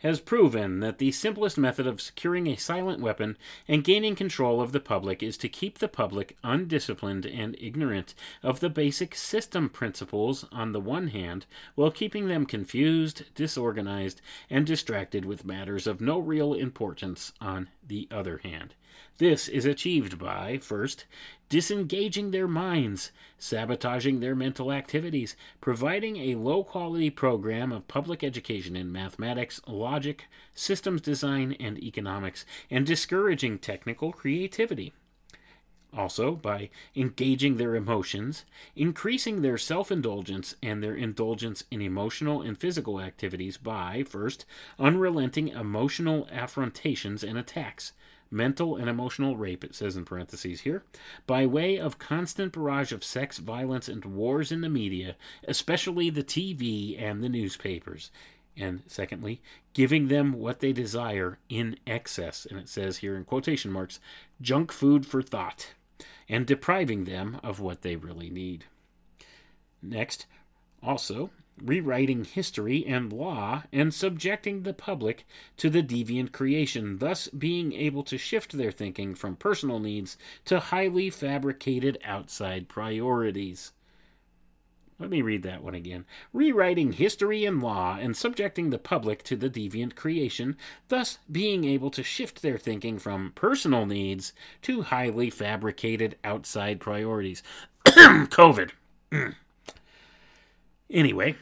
has proven that the simplest method of securing a silent weapon and gaining control of the public is to keep the public undisciplined and ignorant of the basic system principles on the one hand, while keeping them confused, disorganized, and distracted with matters of no real importance on the other hand. This is achieved by, first, disengaging their minds, sabotaging their mental activities, providing a low quality program of public education in mathematics, logic, systems design, and economics, and discouraging technical creativity. Also, by engaging their emotions, increasing their self indulgence and their indulgence in emotional and physical activities by, first, unrelenting emotional affrontations and attacks, mental and emotional rape, it says in parentheses here, by way of constant barrage of sex, violence, and wars in the media, especially the TV and the newspapers. And secondly, giving them what they desire in excess. And it says here in quotation marks, junk food for thought, and depriving them of what they really need. Next, also, rewriting history and law and subjecting the public to the deviant creation, thus being able to shift their thinking from personal needs to highly fabricated outside priorities. Let me read that one again. Rewriting history and law and subjecting the public to the deviant creation, thus being able to shift their thinking from personal needs to highly fabricated outside priorities. COVID. anyway,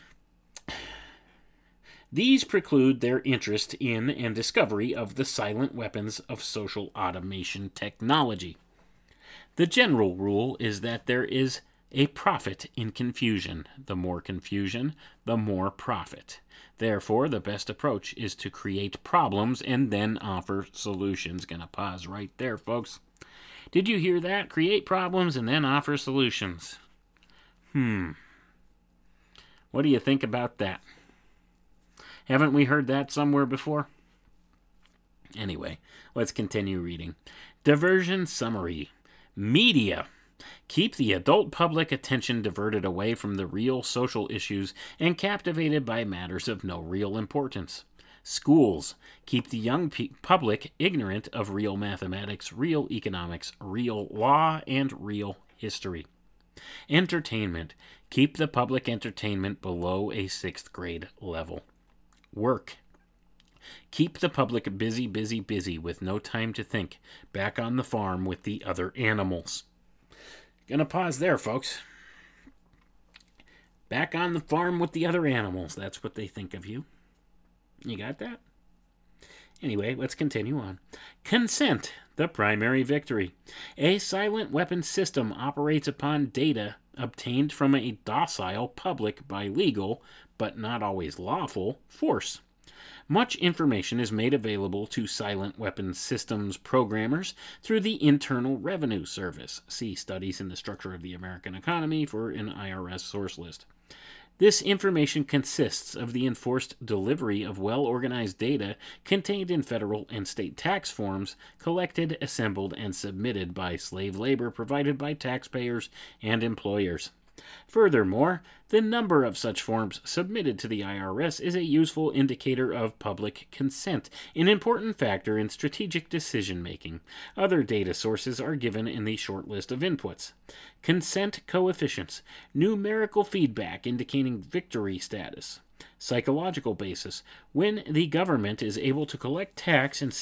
these preclude their interest in and discovery of the silent weapons of social automation technology. The general rule is that there is a profit in confusion. The more confusion, the more profit. Therefore, the best approach is to create problems and then offer solutions. Gonna pause right there, folks. Did you hear that? Create problems and then offer solutions. Hmm. What do you think about that? Haven't we heard that somewhere before? Anyway, let's continue reading. Diversion summary Media. Keep the adult public attention diverted away from the real social issues and captivated by matters of no real importance. Schools. Keep the young public ignorant of real mathematics, real economics, real law, and real history. Entertainment. Keep the public entertainment below a sixth grade level. Work. Keep the public busy, busy, busy with no time to think, back on the farm with the other animals. Gonna pause there, folks. Back on the farm with the other animals. That's what they think of you. You got that? Anyway, let's continue on. Consent, the primary victory. A silent weapon system operates upon data obtained from a docile public by legal, but not always lawful, force. Much information is made available to silent weapons systems programmers through the Internal Revenue Service. See Studies in the Structure of the American Economy for an IRS source list. This information consists of the enforced delivery of well organized data contained in federal and state tax forms collected, assembled, and submitted by slave labor provided by taxpayers and employers. Furthermore, the number of such forms submitted to the IRS is a useful indicator of public consent, an important factor in strategic decision making. Other data sources are given in the short list of inputs. Consent coefficients, numerical feedback indicating victory status. Psychological basis, when the government is able to collect tax and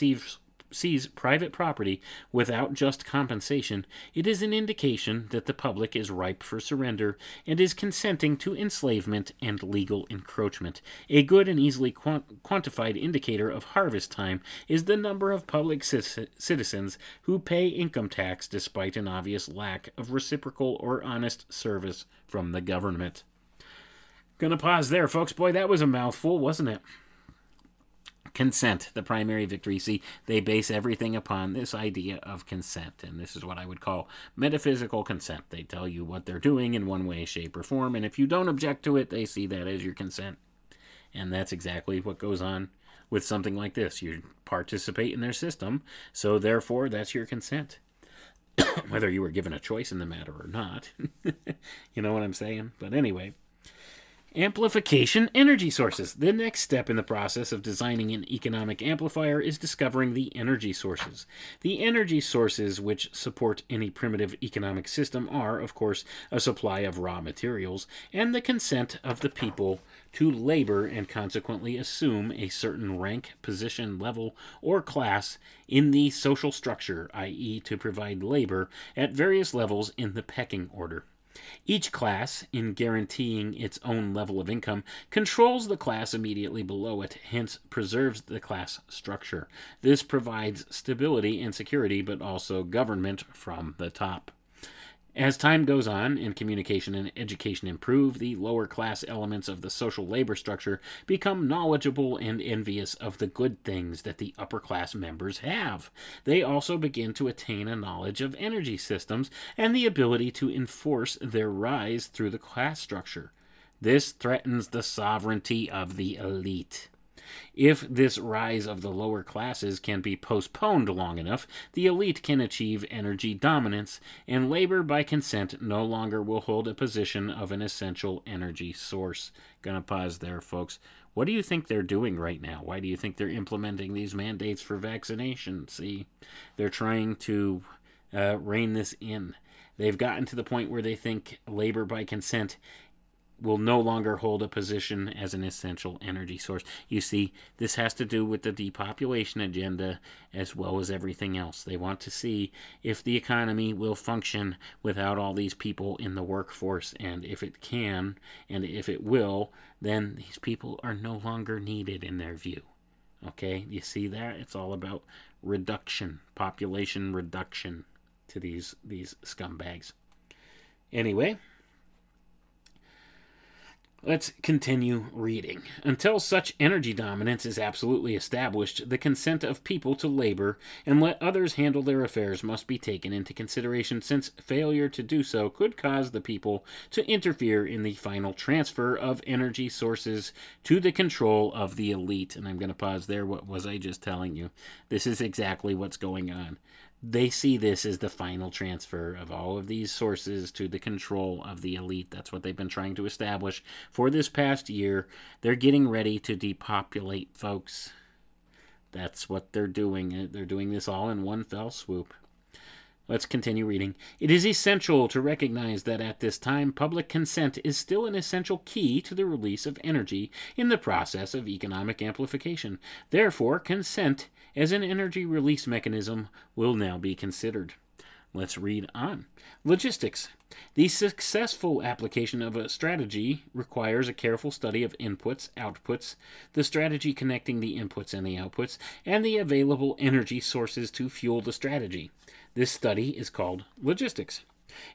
seize private property without just compensation, it is an indication that the public is ripe for surrender and is consenting to enslavement and legal encroachment. A good and easily quant- quantified indicator of harvest time is the number of public ci- citizens who pay income tax despite an obvious lack of reciprocal or honest service from the government. Gonna pause there, folks. Boy, that was a mouthful, wasn't it? Consent, the primary victory. See, they base everything upon this idea of consent, and this is what I would call metaphysical consent. They tell you what they're doing in one way, shape, or form, and if you don't object to it, they see that as your consent. And that's exactly what goes on with something like this. You participate in their system, so therefore that's your consent. Whether you were given a choice in the matter or not. you know what I'm saying? But anyway. Amplification energy sources. The next step in the process of designing an economic amplifier is discovering the energy sources. The energy sources which support any primitive economic system are, of course, a supply of raw materials and the consent of the people to labor and consequently assume a certain rank, position, level, or class in the social structure, i.e., to provide labor at various levels in the pecking order. Each class, in guaranteeing its own level of income, controls the class immediately below it, hence preserves the class structure. This provides stability and security, but also government from the top. As time goes on and communication and education improve, the lower class elements of the social labor structure become knowledgeable and envious of the good things that the upper class members have. They also begin to attain a knowledge of energy systems and the ability to enforce their rise through the class structure. This threatens the sovereignty of the elite. If this rise of the lower classes can be postponed long enough, the elite can achieve energy dominance, and labor by consent no longer will hold a position of an essential energy source. Gonna pause there, folks. What do you think they're doing right now? Why do you think they're implementing these mandates for vaccination? See, they're trying to uh, rein this in. They've gotten to the point where they think labor by consent will no longer hold a position as an essential energy source. You see, this has to do with the depopulation agenda as well as everything else. They want to see if the economy will function without all these people in the workforce, and if it can, and if it will, then these people are no longer needed in their view. Okay, you see that? It's all about reduction, population reduction to these these scumbags. Anyway, Let's continue reading. Until such energy dominance is absolutely established, the consent of people to labor and let others handle their affairs must be taken into consideration, since failure to do so could cause the people to interfere in the final transfer of energy sources to the control of the elite. And I'm going to pause there. What was I just telling you? This is exactly what's going on they see this as the final transfer of all of these sources to the control of the elite. That's what they've been trying to establish for this past year. They're getting ready to depopulate, folks. That's what they're doing. They're doing this all in one fell swoop. Let's continue reading. It is essential to recognize that at this time, public consent is still an essential key to the release of energy in the process of economic amplification. Therefore, consent as an energy release mechanism will now be considered. Let's read on. Logistics. The successful application of a strategy requires a careful study of inputs, outputs, the strategy connecting the inputs and the outputs, and the available energy sources to fuel the strategy. This study is called logistics.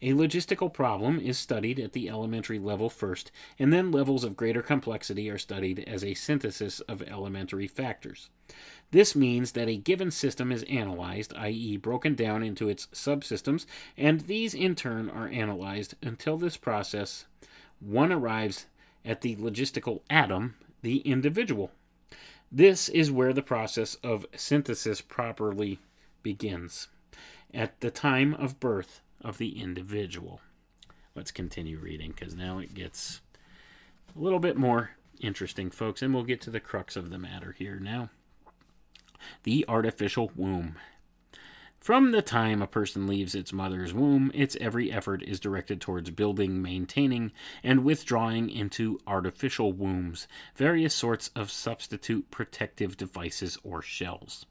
A logistical problem is studied at the elementary level first, and then levels of greater complexity are studied as a synthesis of elementary factors. This means that a given system is analyzed, i.e., broken down into its subsystems, and these in turn are analyzed until this process one arrives at the logistical atom, the individual. This is where the process of synthesis properly begins at the time of birth of the individual. Let's continue reading because now it gets a little bit more interesting, folks, and we'll get to the crux of the matter here now. The artificial womb. From the time a person leaves its mother's womb, its every effort is directed towards building, maintaining, and withdrawing into artificial wombs various sorts of substitute protective devices or shells.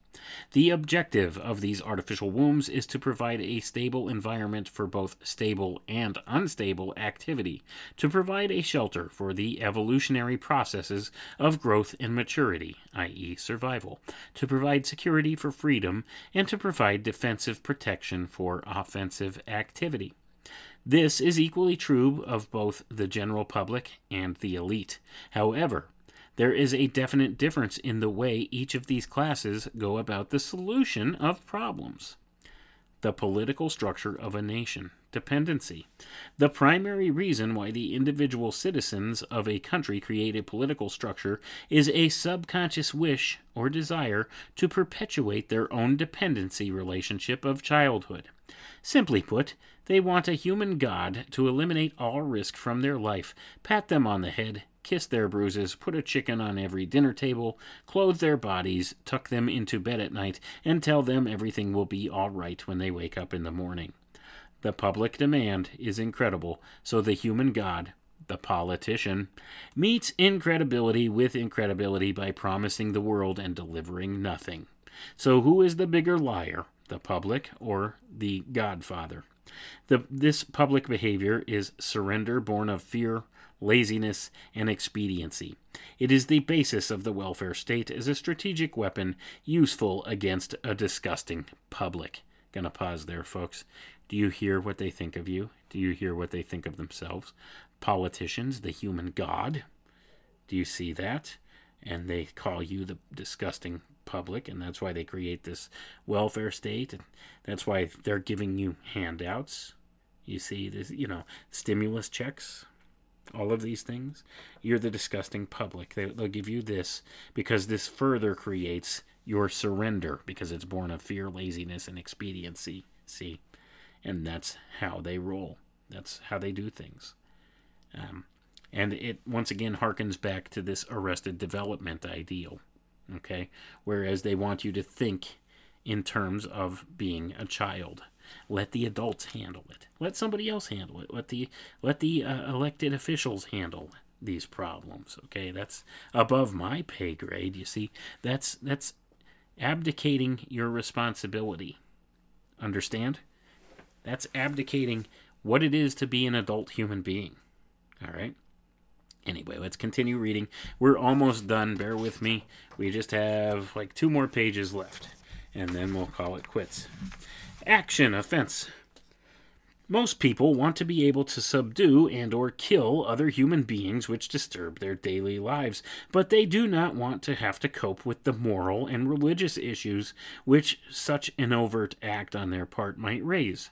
The objective of these artificial wombs is to provide a stable environment for both stable and unstable activity, to provide a shelter for the evolutionary processes of growth and maturity, i.e., survival, to provide security for freedom, and to provide defensive protection for offensive activity. This is equally true of both the general public and the elite. However, there is a definite difference in the way each of these classes go about the solution of problems. The political structure of a nation. Dependency. The primary reason why the individual citizens of a country create a political structure is a subconscious wish or desire to perpetuate their own dependency relationship of childhood. Simply put, they want a human god to eliminate all risk from their life, pat them on the head, kiss their bruises, put a chicken on every dinner table, clothe their bodies, tuck them into bed at night, and tell them everything will be all right when they wake up in the morning. The public demand is incredible, so the human god, the politician, meets incredibility with incredibility by promising the world and delivering nothing. So, who is the bigger liar, the public or the godfather? The, this public behavior is surrender born of fear, laziness, and expediency. It is the basis of the welfare state as a strategic weapon useful against a disgusting public. Gonna pause there, folks. Do you hear what they think of you? Do you hear what they think of themselves? Politicians, the human god. Do you see that? And they call you the disgusting public, and that's why they create this welfare state. And that's why they're giving you handouts. You see, this, you know, stimulus checks all of these things, you're the disgusting public. They, will give you this because this further creates your surrender because it's born of fear, laziness, and expediency. See? And that's how they roll. That's how they do things. Um, and it once again harkens back to this arrested development ideal. Okay? Whereas they want you to think in terms of being a child. Let the adults handle it. Let somebody else handle it. Let the let the uh, elected officials handle these problems. Okay, that's above my pay grade. You see, that's that's abdicating your responsibility. Understand? That's abdicating what it is to be an adult human being. All right. Anyway, let's continue reading. We're almost done. Bear with me. We just have like two more pages left, and then we'll call it quits. Action offense. Most people want to be able to subdue and or kill other human beings which disturb their daily lives, but they do not want to have to cope with the moral and religious issues which such an overt act on their part might raise.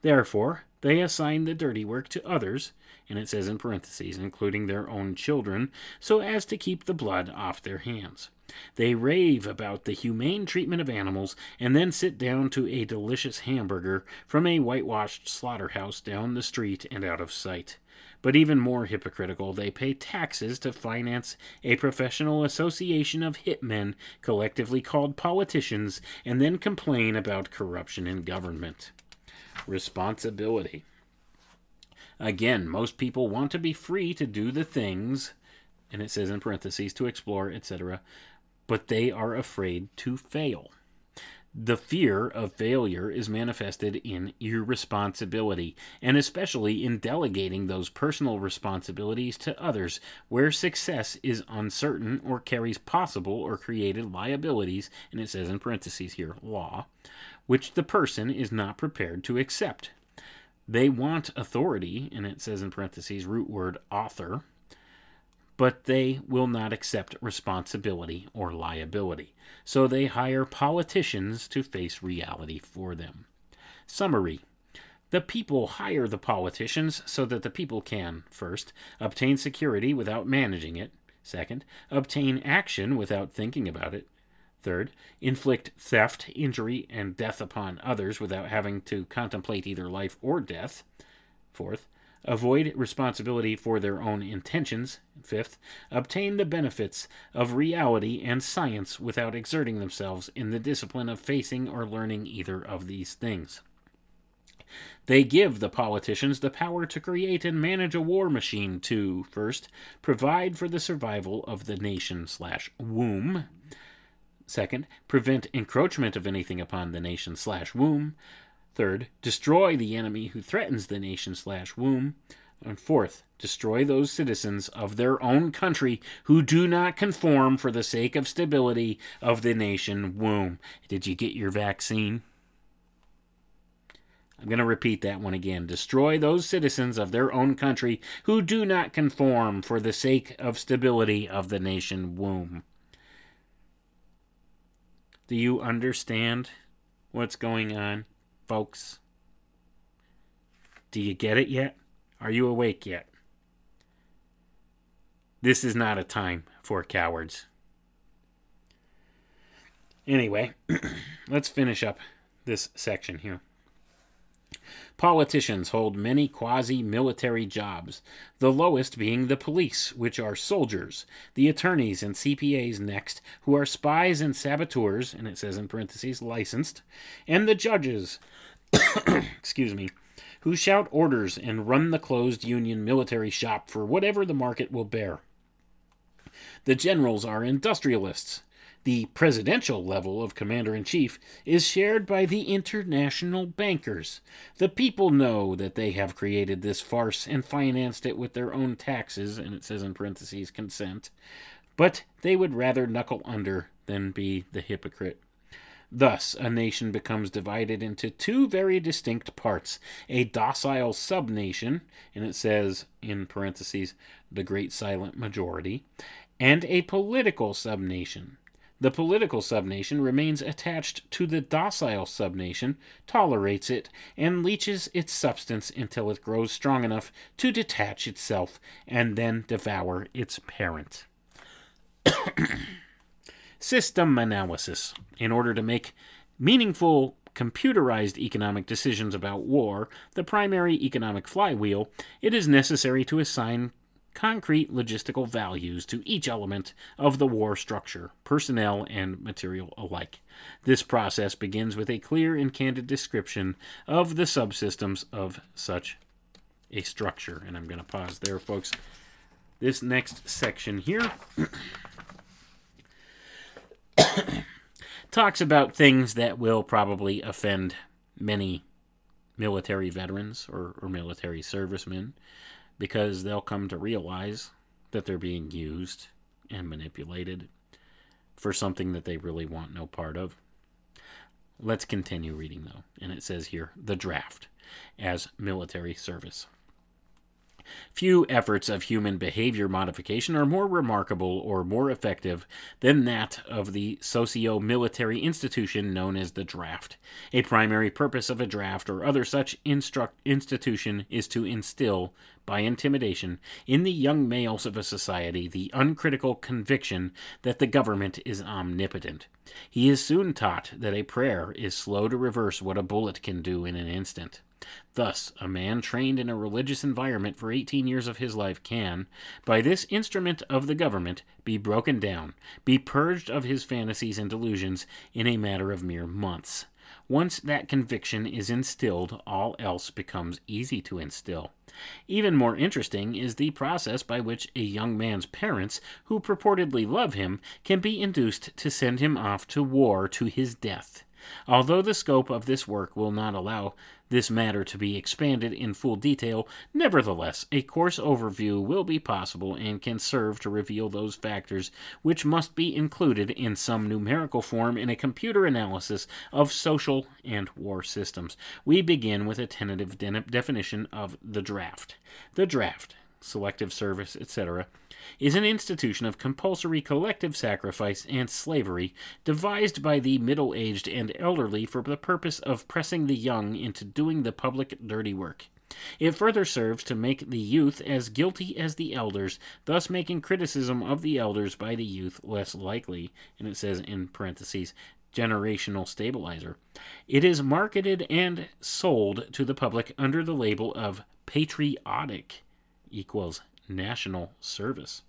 Therefore, they assign the dirty work to others, and it says in parentheses, including their own children, so as to keep the blood off their hands. They rave about the humane treatment of animals and then sit down to a delicious hamburger from a whitewashed slaughterhouse down the street and out of sight. But even more hypocritical, they pay taxes to finance a professional association of hitmen, collectively called politicians, and then complain about corruption in government. Responsibility. Again, most people want to be free to do the things, and it says in parentheses, to explore, etc., but they are afraid to fail. The fear of failure is manifested in irresponsibility, and especially in delegating those personal responsibilities to others, where success is uncertain or carries possible or created liabilities, and it says in parentheses here, law, which the person is not prepared to accept. They want authority, and it says in parentheses, root word author, but they will not accept responsibility or liability. So they hire politicians to face reality for them. Summary The people hire the politicians so that the people can, first, obtain security without managing it, second, obtain action without thinking about it, third, inflict theft, injury, and death upon others without having to contemplate either life or death, fourth, avoid responsibility for their own intentions. Fifth, obtain the benefits of reality and science without exerting themselves in the discipline of facing or learning either of these things. They give the politicians the power to create and manage a war machine to, first, provide for the survival of the nation slash womb, Second, prevent encroachment of anything upon the nation slash womb. Third, destroy the enemy who threatens the nation slash womb. And fourth, destroy those citizens of their own country who do not conform for the sake of stability of the nation womb. Did you get your vaccine? I'm going to repeat that one again. Destroy those citizens of their own country who do not conform for the sake of stability of the nation womb. Do you understand what's going on, folks? Do you get it yet? Are you awake yet? This is not a time for cowards. Anyway, let's finish up this section here. Politicians hold many quasi military jobs, the lowest being the police, which are soldiers, the attorneys and CPAs next, who are spies and saboteurs, and it says in parentheses, licensed, and the judges, excuse me, who shout orders and run the closed union military shop for whatever the market will bear. The generals are industrialists. The presidential level of commander in chief is shared by the international bankers. The people know that they have created this farce and financed it with their own taxes, and it says in parentheses consent, but they would rather knuckle under than be the hypocrite. Thus, a nation becomes divided into two very distinct parts a docile subnation, and it says in parentheses, the great silent majority, and a political subnation. The political subnation remains attached to the docile subnation, tolerates it, and leeches its substance until it grows strong enough to detach itself and then devour its parent. System analysis. In order to make meaningful computerized economic decisions about war, the primary economic flywheel, it is necessary to assign concrete logistical values to each element of the war structure, personnel and material alike. This process begins with a clear and candid description of the subsystems of such a structure. And I'm going to pause there, folks. This next section here talks about things that will probably offend many military veterans or, or military servicemen because they'll come to realize that they're being used and manipulated for something that they really want no part of. Let's continue reading though. And it says here the draft as military service. Few efforts of human behavior modification are more remarkable or more effective than that of the socio military institution known as the draft. A primary purpose of a draft or other such institution is to instill, by intimidation, in the young males of a society the uncritical conviction that the government is omnipotent. He is soon taught that a prayer is slow to reverse what a bullet can do in an instant. Thus, a man trained in a religious environment for 18 years of his life can, by this instrument of the government, be broken down, be purged of his fantasies and delusions in a matter of mere months. Once that conviction is instilled, all else becomes easy to instill. Even more interesting is the process by which a young man's parents, who purportedly love him, can be induced to send him off to war to his death. Although the scope of this work will not allow this matter to be expanded in full detail, nevertheless, a coarse overview will be possible and can serve to reveal those factors which must be included in some numerical form in a computer analysis of social and war systems. We begin with a tentative de- definition of the draft. The draft, selective service, etc is an institution of compulsory collective sacrifice and slavery devised by the middle aged and elderly for the purpose of pressing the young into doing the public dirty work. It further serves to make the youth as guilty as the elders, thus making criticism of the elders by the youth less likely. And it says in parentheses, generational stabilizer. It is marketed and sold to the public under the label of patriotic equals national service.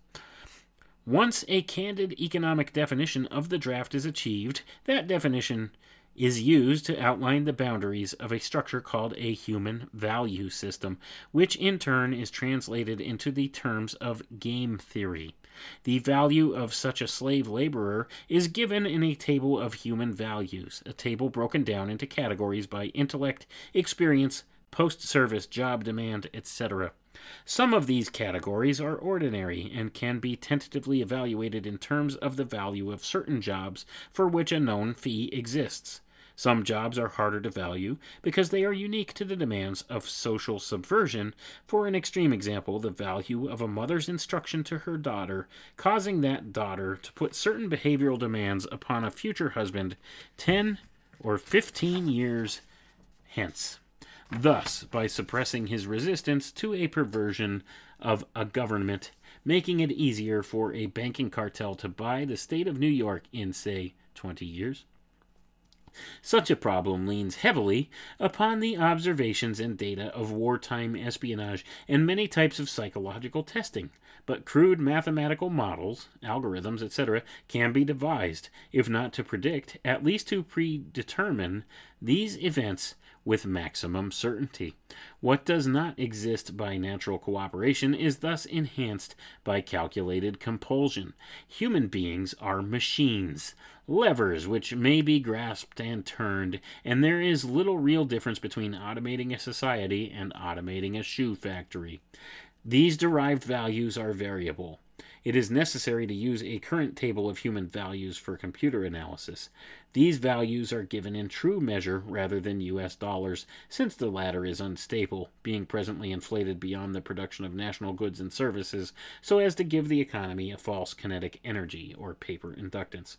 Once a candid economic definition of the draft is achieved, that definition is used to outline the boundaries of a structure called a human value system, which in turn is translated into the terms of game theory. The value of such a slave laborer is given in a table of human values, a table broken down into categories by intellect, experience, post service job demand, etc. Some of these categories are ordinary and can be tentatively evaluated in terms of the value of certain jobs for which a known fee exists. Some jobs are harder to value because they are unique to the demands of social subversion. For an extreme example, the value of a mother's instruction to her daughter, causing that daughter to put certain behavioral demands upon a future husband 10 or 15 years hence. Thus, by suppressing his resistance to a perversion of a government, making it easier for a banking cartel to buy the state of New York in, say, 20 years. Such a problem leans heavily upon the observations and data of wartime espionage and many types of psychological testing, but crude mathematical models, algorithms, etc., can be devised, if not to predict, at least to predetermine these events with maximum certainty. What does not exist by natural cooperation is thus enhanced by calculated compulsion. Human beings are machines, levers which may be grasped and turned, and there is little real difference between automating a society and automating a shoe factory. These derived values are variable. It is necessary to use a current table of human values for computer analysis. These values are given in true measure rather than US dollars, since the latter is unstable, being presently inflated beyond the production of national goods and services, so as to give the economy a false kinetic energy or paper inductance.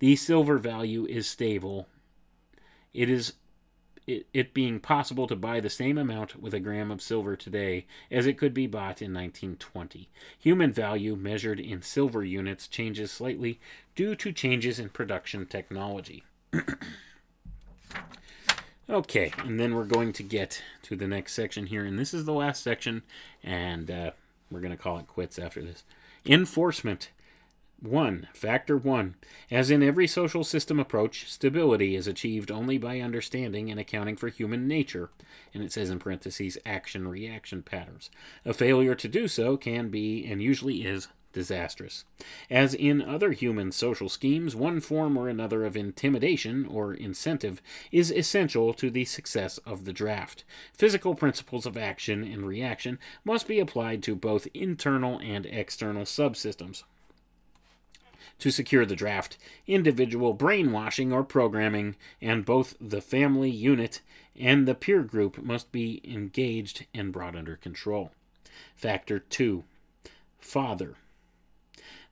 The silver value is stable. It is it, it being possible to buy the same amount with a gram of silver today as it could be bought in 1920. Human value measured in silver units changes slightly due to changes in production technology. okay, and then we're going to get to the next section here, and this is the last section, and uh, we're going to call it quits after this. Enforcement 1. Factor 1. As in every social system approach, stability is achieved only by understanding and accounting for human nature, and it says in parentheses action reaction patterns. A failure to do so can be, and usually is, disastrous. As in other human social schemes, one form or another of intimidation or incentive is essential to the success of the draft. Physical principles of action and reaction must be applied to both internal and external subsystems to secure the draft, individual brainwashing or programming, and both the family unit and the peer group must be engaged and brought under control. Factor 2 Father.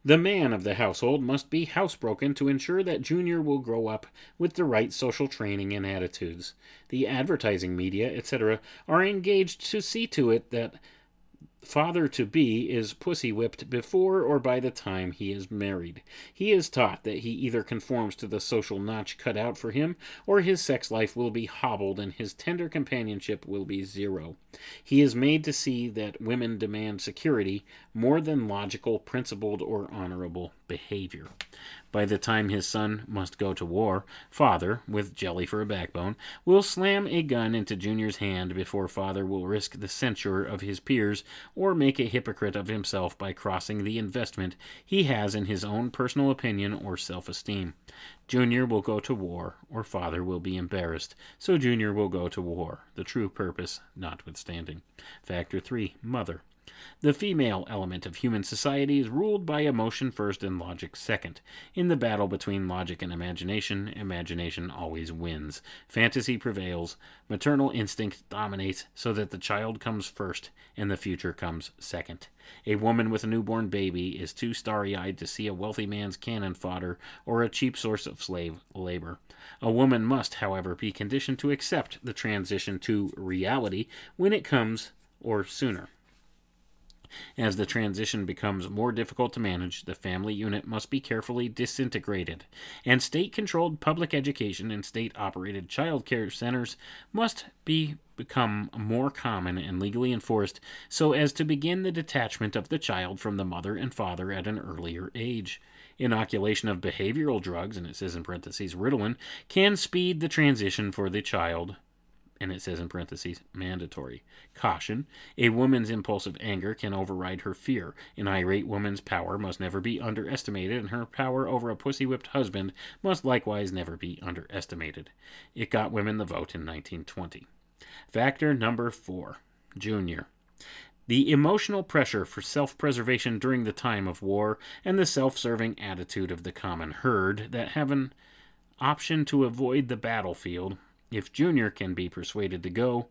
The man of the household must be housebroken to ensure that Junior will grow up with the right social training and attitudes. The advertising media, etc., are engaged to see to it that father to be is pussy whipped before or by the time he is married. He is taught that he either conforms to the social notch cut out for him, or his sex life will be hobbled and his tender companionship will be zero. He is made to see that women demand security more than logical, principled, or honorable behavior. By the time his son must go to war, father, with jelly for a backbone, will slam a gun into Junior's hand before father will risk the censure of his peers or make a hypocrite of himself by crossing the investment he has in his own personal opinion or self esteem. Junior will go to war, or father will be embarrassed, so Junior will go to war, the true purpose notwithstanding. Factor 3 Mother. The female element of human society is ruled by emotion first and logic second. In the battle between logic and imagination, imagination always wins. Fantasy prevails. Maternal instinct dominates so that the child comes first and the future comes second. A woman with a newborn baby is too starry eyed to see a wealthy man's cannon fodder or a cheap source of slave labor. A woman must, however, be conditioned to accept the transition to reality when it comes or sooner. As the transition becomes more difficult to manage, the family unit must be carefully disintegrated, and state controlled public education and state operated child care centers must be become more common and legally enforced so as to begin the detachment of the child from the mother and father at an earlier age. Inoculation of behavioral drugs, and it says in parentheses Ritalin, can speed the transition for the child and it says in parentheses, mandatory. Caution A woman's impulsive anger can override her fear. An irate woman's power must never be underestimated, and her power over a pussy whipped husband must likewise never be underestimated. It got women the vote in 1920. Factor number four Junior. The emotional pressure for self preservation during the time of war, and the self serving attitude of the common herd that have an option to avoid the battlefield if Junior can be persuaded to go,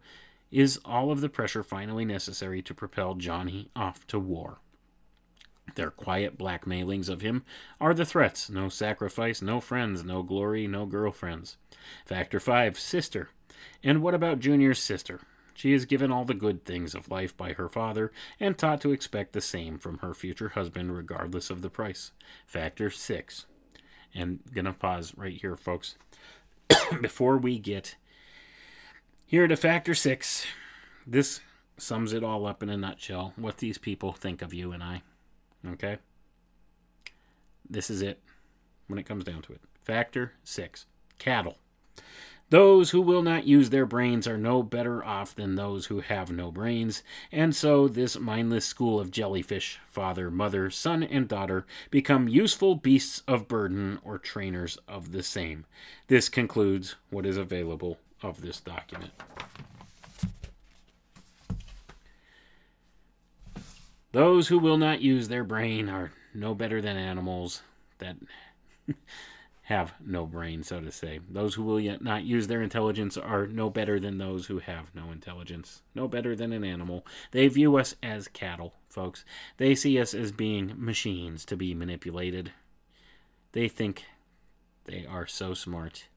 is all of the pressure finally necessary to propel Johnny off to war. Their quiet blackmailings of him are the threats no sacrifice, no friends, no glory, no girlfriends. Factor 5 Sister. And what about Junior's sister? She is given all the good things of life by her father and taught to expect the same from her future husband, regardless of the price. Factor 6. And gonna pause right here, folks. before we get here to factor six, this sums it all up in a nutshell what these people think of you and I. Okay? This is it when it comes down to it. Factor six cattle. Those who will not use their brains are no better off than those who have no brains, and so this mindless school of jellyfish, father, mother, son, and daughter, become useful beasts of burden or trainers of the same. This concludes what is available of this document. Those who will not use their brain are no better than animals that have no brain, so to say. Those who will yet not use their intelligence are no better than those who have no intelligence, no better than an animal. They view us as cattle, folks. They see us as being machines to be manipulated. They think they are so smart.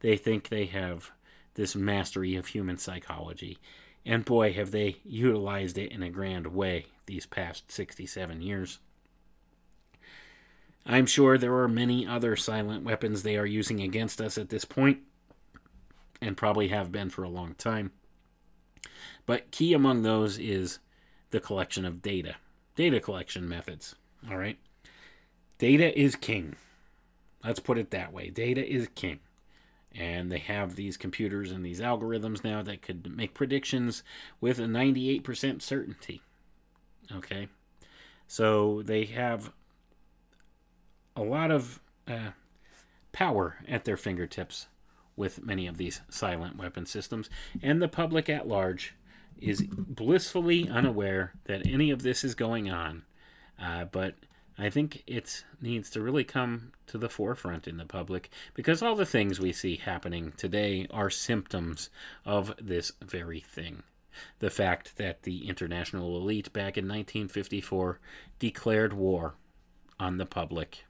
They think they have this mastery of human psychology. And boy, have they utilized it in a grand way these past 67 years. I'm sure there are many other silent weapons they are using against us at this point, and probably have been for a long time. But key among those is the collection of data, data collection methods. All right. Data is king. Let's put it that way. Data is king. And they have these computers and these algorithms now that could make predictions with a 98% certainty. Okay. So they have a lot of uh, power at their fingertips with many of these silent weapon systems, and the public at large is blissfully unaware that any of this is going on. Uh, but I think it needs to really come to the forefront in the public because all the things we see happening today are symptoms of this very thing. The fact that the international elite back in 1954 declared war on the public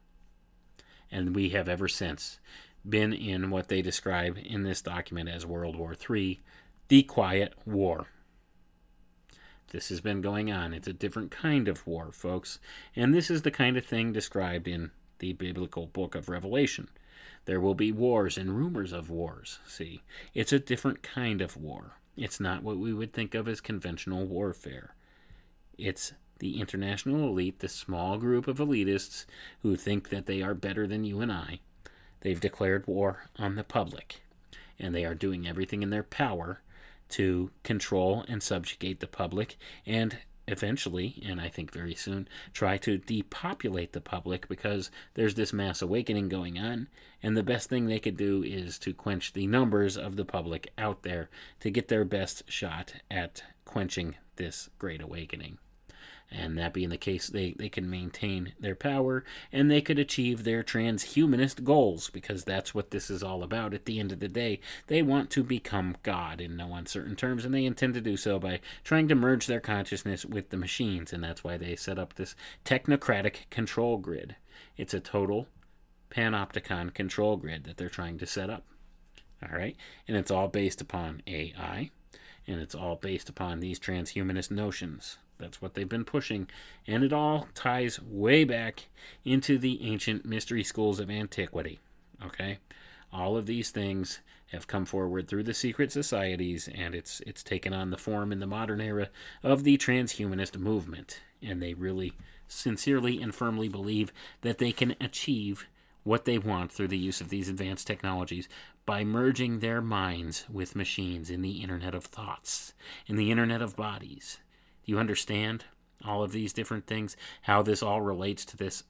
and we have ever since been in what they describe in this document as World War III, the Quiet War. This has been going on. It's a different kind of war, folks, and this is the kind of thing described in the biblical book of Revelation. There will be wars and rumors of wars. See, it's a different kind of war. It's not what we would think of as conventional warfare. It's the international elite, the small group of elitists who think that they are better than you and I, they've declared war on the public. And they are doing everything in their power to control and subjugate the public and eventually, and I think very soon, try to depopulate the public because there's this mass awakening going on, and the best thing they could do is to quench the numbers of the public out there to get their best shot at quenching this great awakening. And that being the case, they, they can maintain their power and they could achieve their transhumanist goals because that's what this is all about. At the end of the day, they want to become God in no uncertain terms, and they intend to do so by trying to merge their consciousness with the machines. And that's why they set up this technocratic control grid. It's a total panopticon control grid that they're trying to set up. All right. And it's all based upon AI, and it's all based upon these transhumanist notions. That's what they've been pushing. And it all ties way back into the ancient mystery schools of antiquity. Okay? All of these things have come forward through the secret societies, and it's it's taken on the form in the modern era of the transhumanist movement. And they really sincerely and firmly believe that they can achieve what they want through the use of these advanced technologies by merging their minds with machines in the Internet of Thoughts, in the Internet of Bodies. You understand all of these different things? How this all relates to this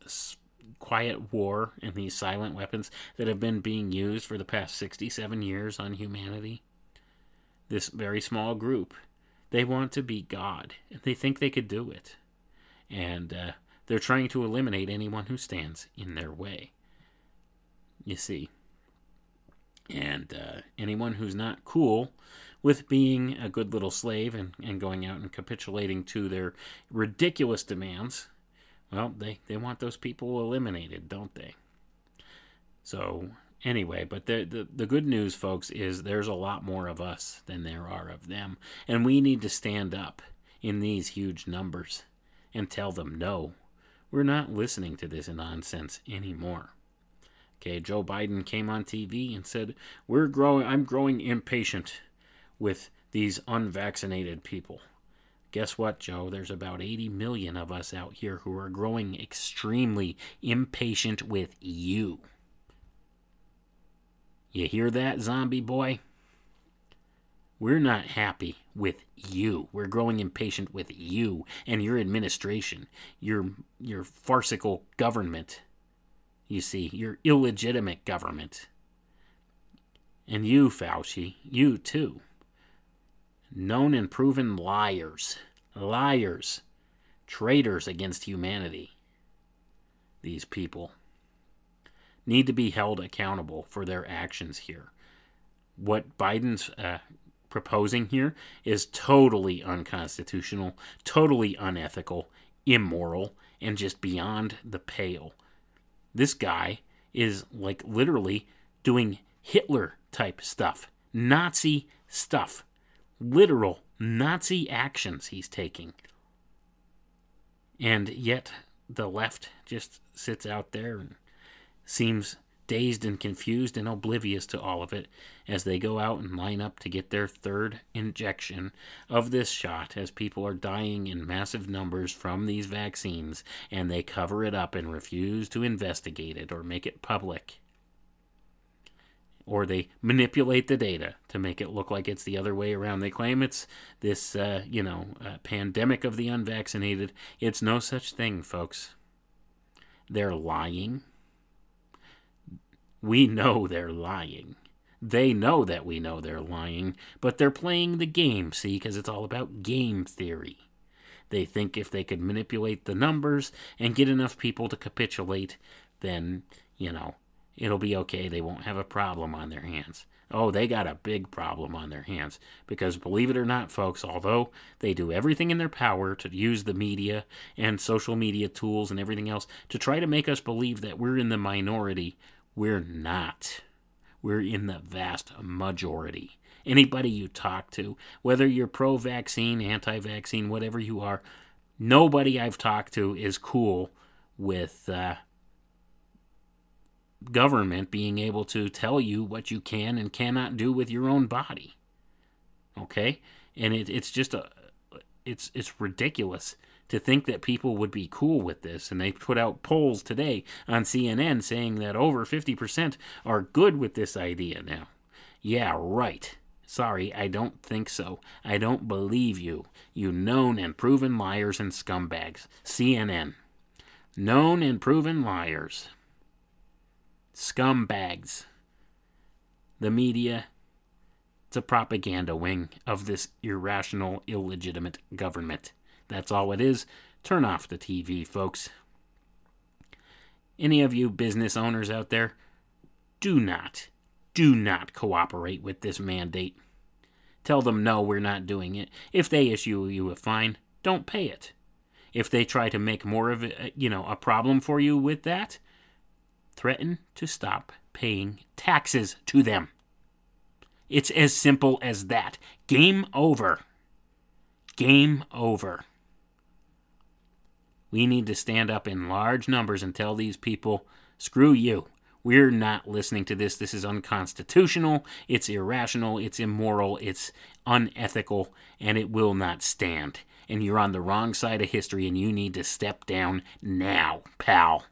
quiet war and these silent weapons that have been being used for the past 67 years on humanity? This very small group, they want to be God, and they think they could do it. And uh, they're trying to eliminate anyone who stands in their way. You see, and uh, anyone who's not cool with being a good little slave and, and going out and capitulating to their ridiculous demands, well, they, they want those people eliminated, don't they? So, anyway, but the, the, the good news, folks, is there's a lot more of us than there are of them. And we need to stand up in these huge numbers and tell them no. We're not listening to this nonsense anymore. Okay, Joe Biden came on TV and said, "We're growing I'm growing impatient with these unvaccinated people." Guess what, Joe? There's about 80 million of us out here who are growing extremely impatient with you. You hear that, zombie boy? We're not happy with you. We're growing impatient with you and your administration, your your farcical government you see, your illegitimate government. And you, Fauci, you too. Known and proven liars. Liars. Traitors against humanity. These people need to be held accountable for their actions here. What Biden's uh, proposing here is totally unconstitutional, totally unethical, immoral, and just beyond the pale. This guy is like literally doing Hitler type stuff, Nazi stuff, literal Nazi actions he's taking. And yet the left just sits out there and seems dazed and confused and oblivious to all of it as they go out and line up to get their third injection of this shot as people are dying in massive numbers from these vaccines and they cover it up and refuse to investigate it or make it public. Or they manipulate the data to make it look like it's the other way around. They claim it's this, uh, you know, uh, pandemic of the unvaccinated. It's no such thing, folks. They're lying we know they're lying. They know that we know they're lying, but they're playing the game, see, because it's all about game theory. They think if they could manipulate the numbers and get enough people to capitulate, then, you know, it'll be okay. They won't have a problem on their hands. Oh, they got a big problem on their hands. Because believe it or not, folks, although they do everything in their power to use the media and social media tools and everything else to try to make us believe that we're in the minority, we're not. We're in the vast majority. Anybody you talk to, whether you're pro vaccine, anti vaccine, whatever you are, nobody I've talked to is cool with uh, government being able to tell you what you can and cannot do with your own body. Okay? And it, it's just a. It's, it's ridiculous to think that people would be cool with this. And they put out polls today on CNN saying that over 50% are good with this idea now. Yeah, right. Sorry, I don't think so. I don't believe you. You known and proven liars and scumbags. CNN. Known and proven liars. Scumbags. The media. It's a propaganda wing of this irrational, illegitimate government. That's all it is. Turn off the TV, folks. Any of you business owners out there, do not, do not cooperate with this mandate. Tell them no, we're not doing it. If they issue you a fine, don't pay it. If they try to make more of it, you know, a problem for you with that, threaten to stop paying taxes to them. It's as simple as that. Game over. Game over. We need to stand up in large numbers and tell these people, screw you. We're not listening to this. This is unconstitutional. It's irrational. It's immoral. It's unethical. And it will not stand. and you're on the wrong side of history and you need to step down now, pal.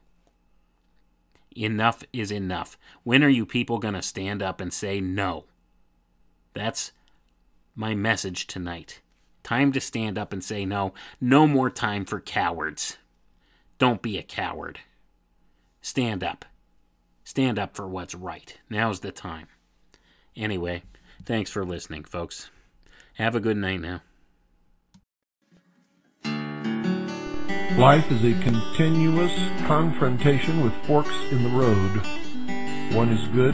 Enough is enough. When are you people going to stand up and say no? That's my message tonight. Time to stand up and say no. No more time for cowards. Don't be a coward. Stand up. Stand up for what's right. Now's the time. Anyway, thanks for listening, folks. Have a good night now. Life is a continuous confrontation with forks in the road. One is good,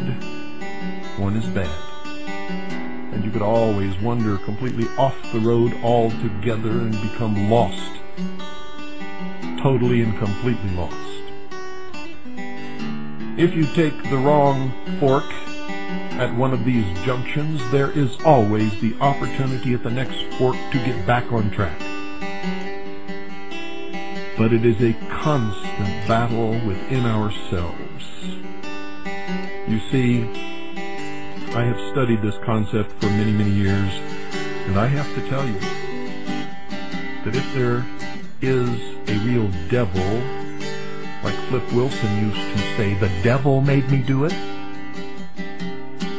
one is bad. And you could always wander completely off the road altogether and become lost. Totally and completely lost. If you take the wrong fork at one of these junctions, there is always the opportunity at the next fork to get back on track but it is a constant battle within ourselves. You see, I have studied this concept for many, many years, and I have to tell you that if there is a real devil, like Flip Wilson used to say, the devil made me do it.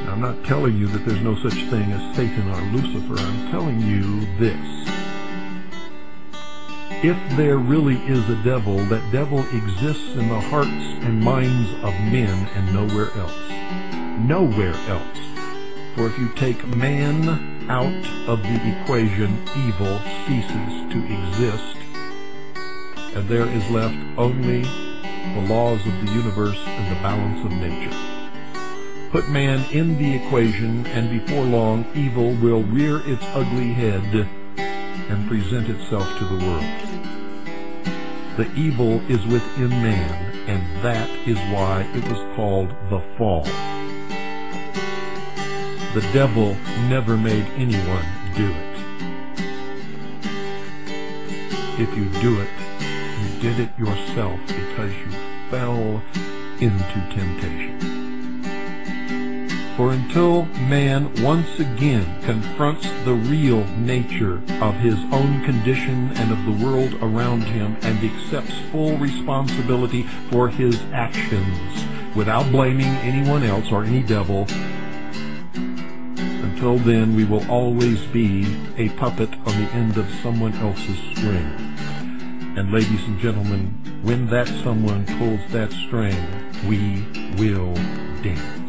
I'm not telling you that there's no such thing as Satan or Lucifer. I'm telling you this if there really is a devil, that devil exists in the hearts and minds of men and nowhere else. Nowhere else. For if you take man out of the equation, evil ceases to exist, and there is left only the laws of the universe and the balance of nature. Put man in the equation, and before long, evil will rear its ugly head and present itself to the world. The evil is within man, and that is why it was called the fall. The devil never made anyone do it. If you do it, you did it yourself because you fell into temptation. For until man once again confronts the real nature of his own condition and of the world around him and accepts full responsibility for his actions without blaming anyone else or any devil, until then we will always be a puppet on the end of someone else's string. And ladies and gentlemen, when that someone pulls that string, we will dance.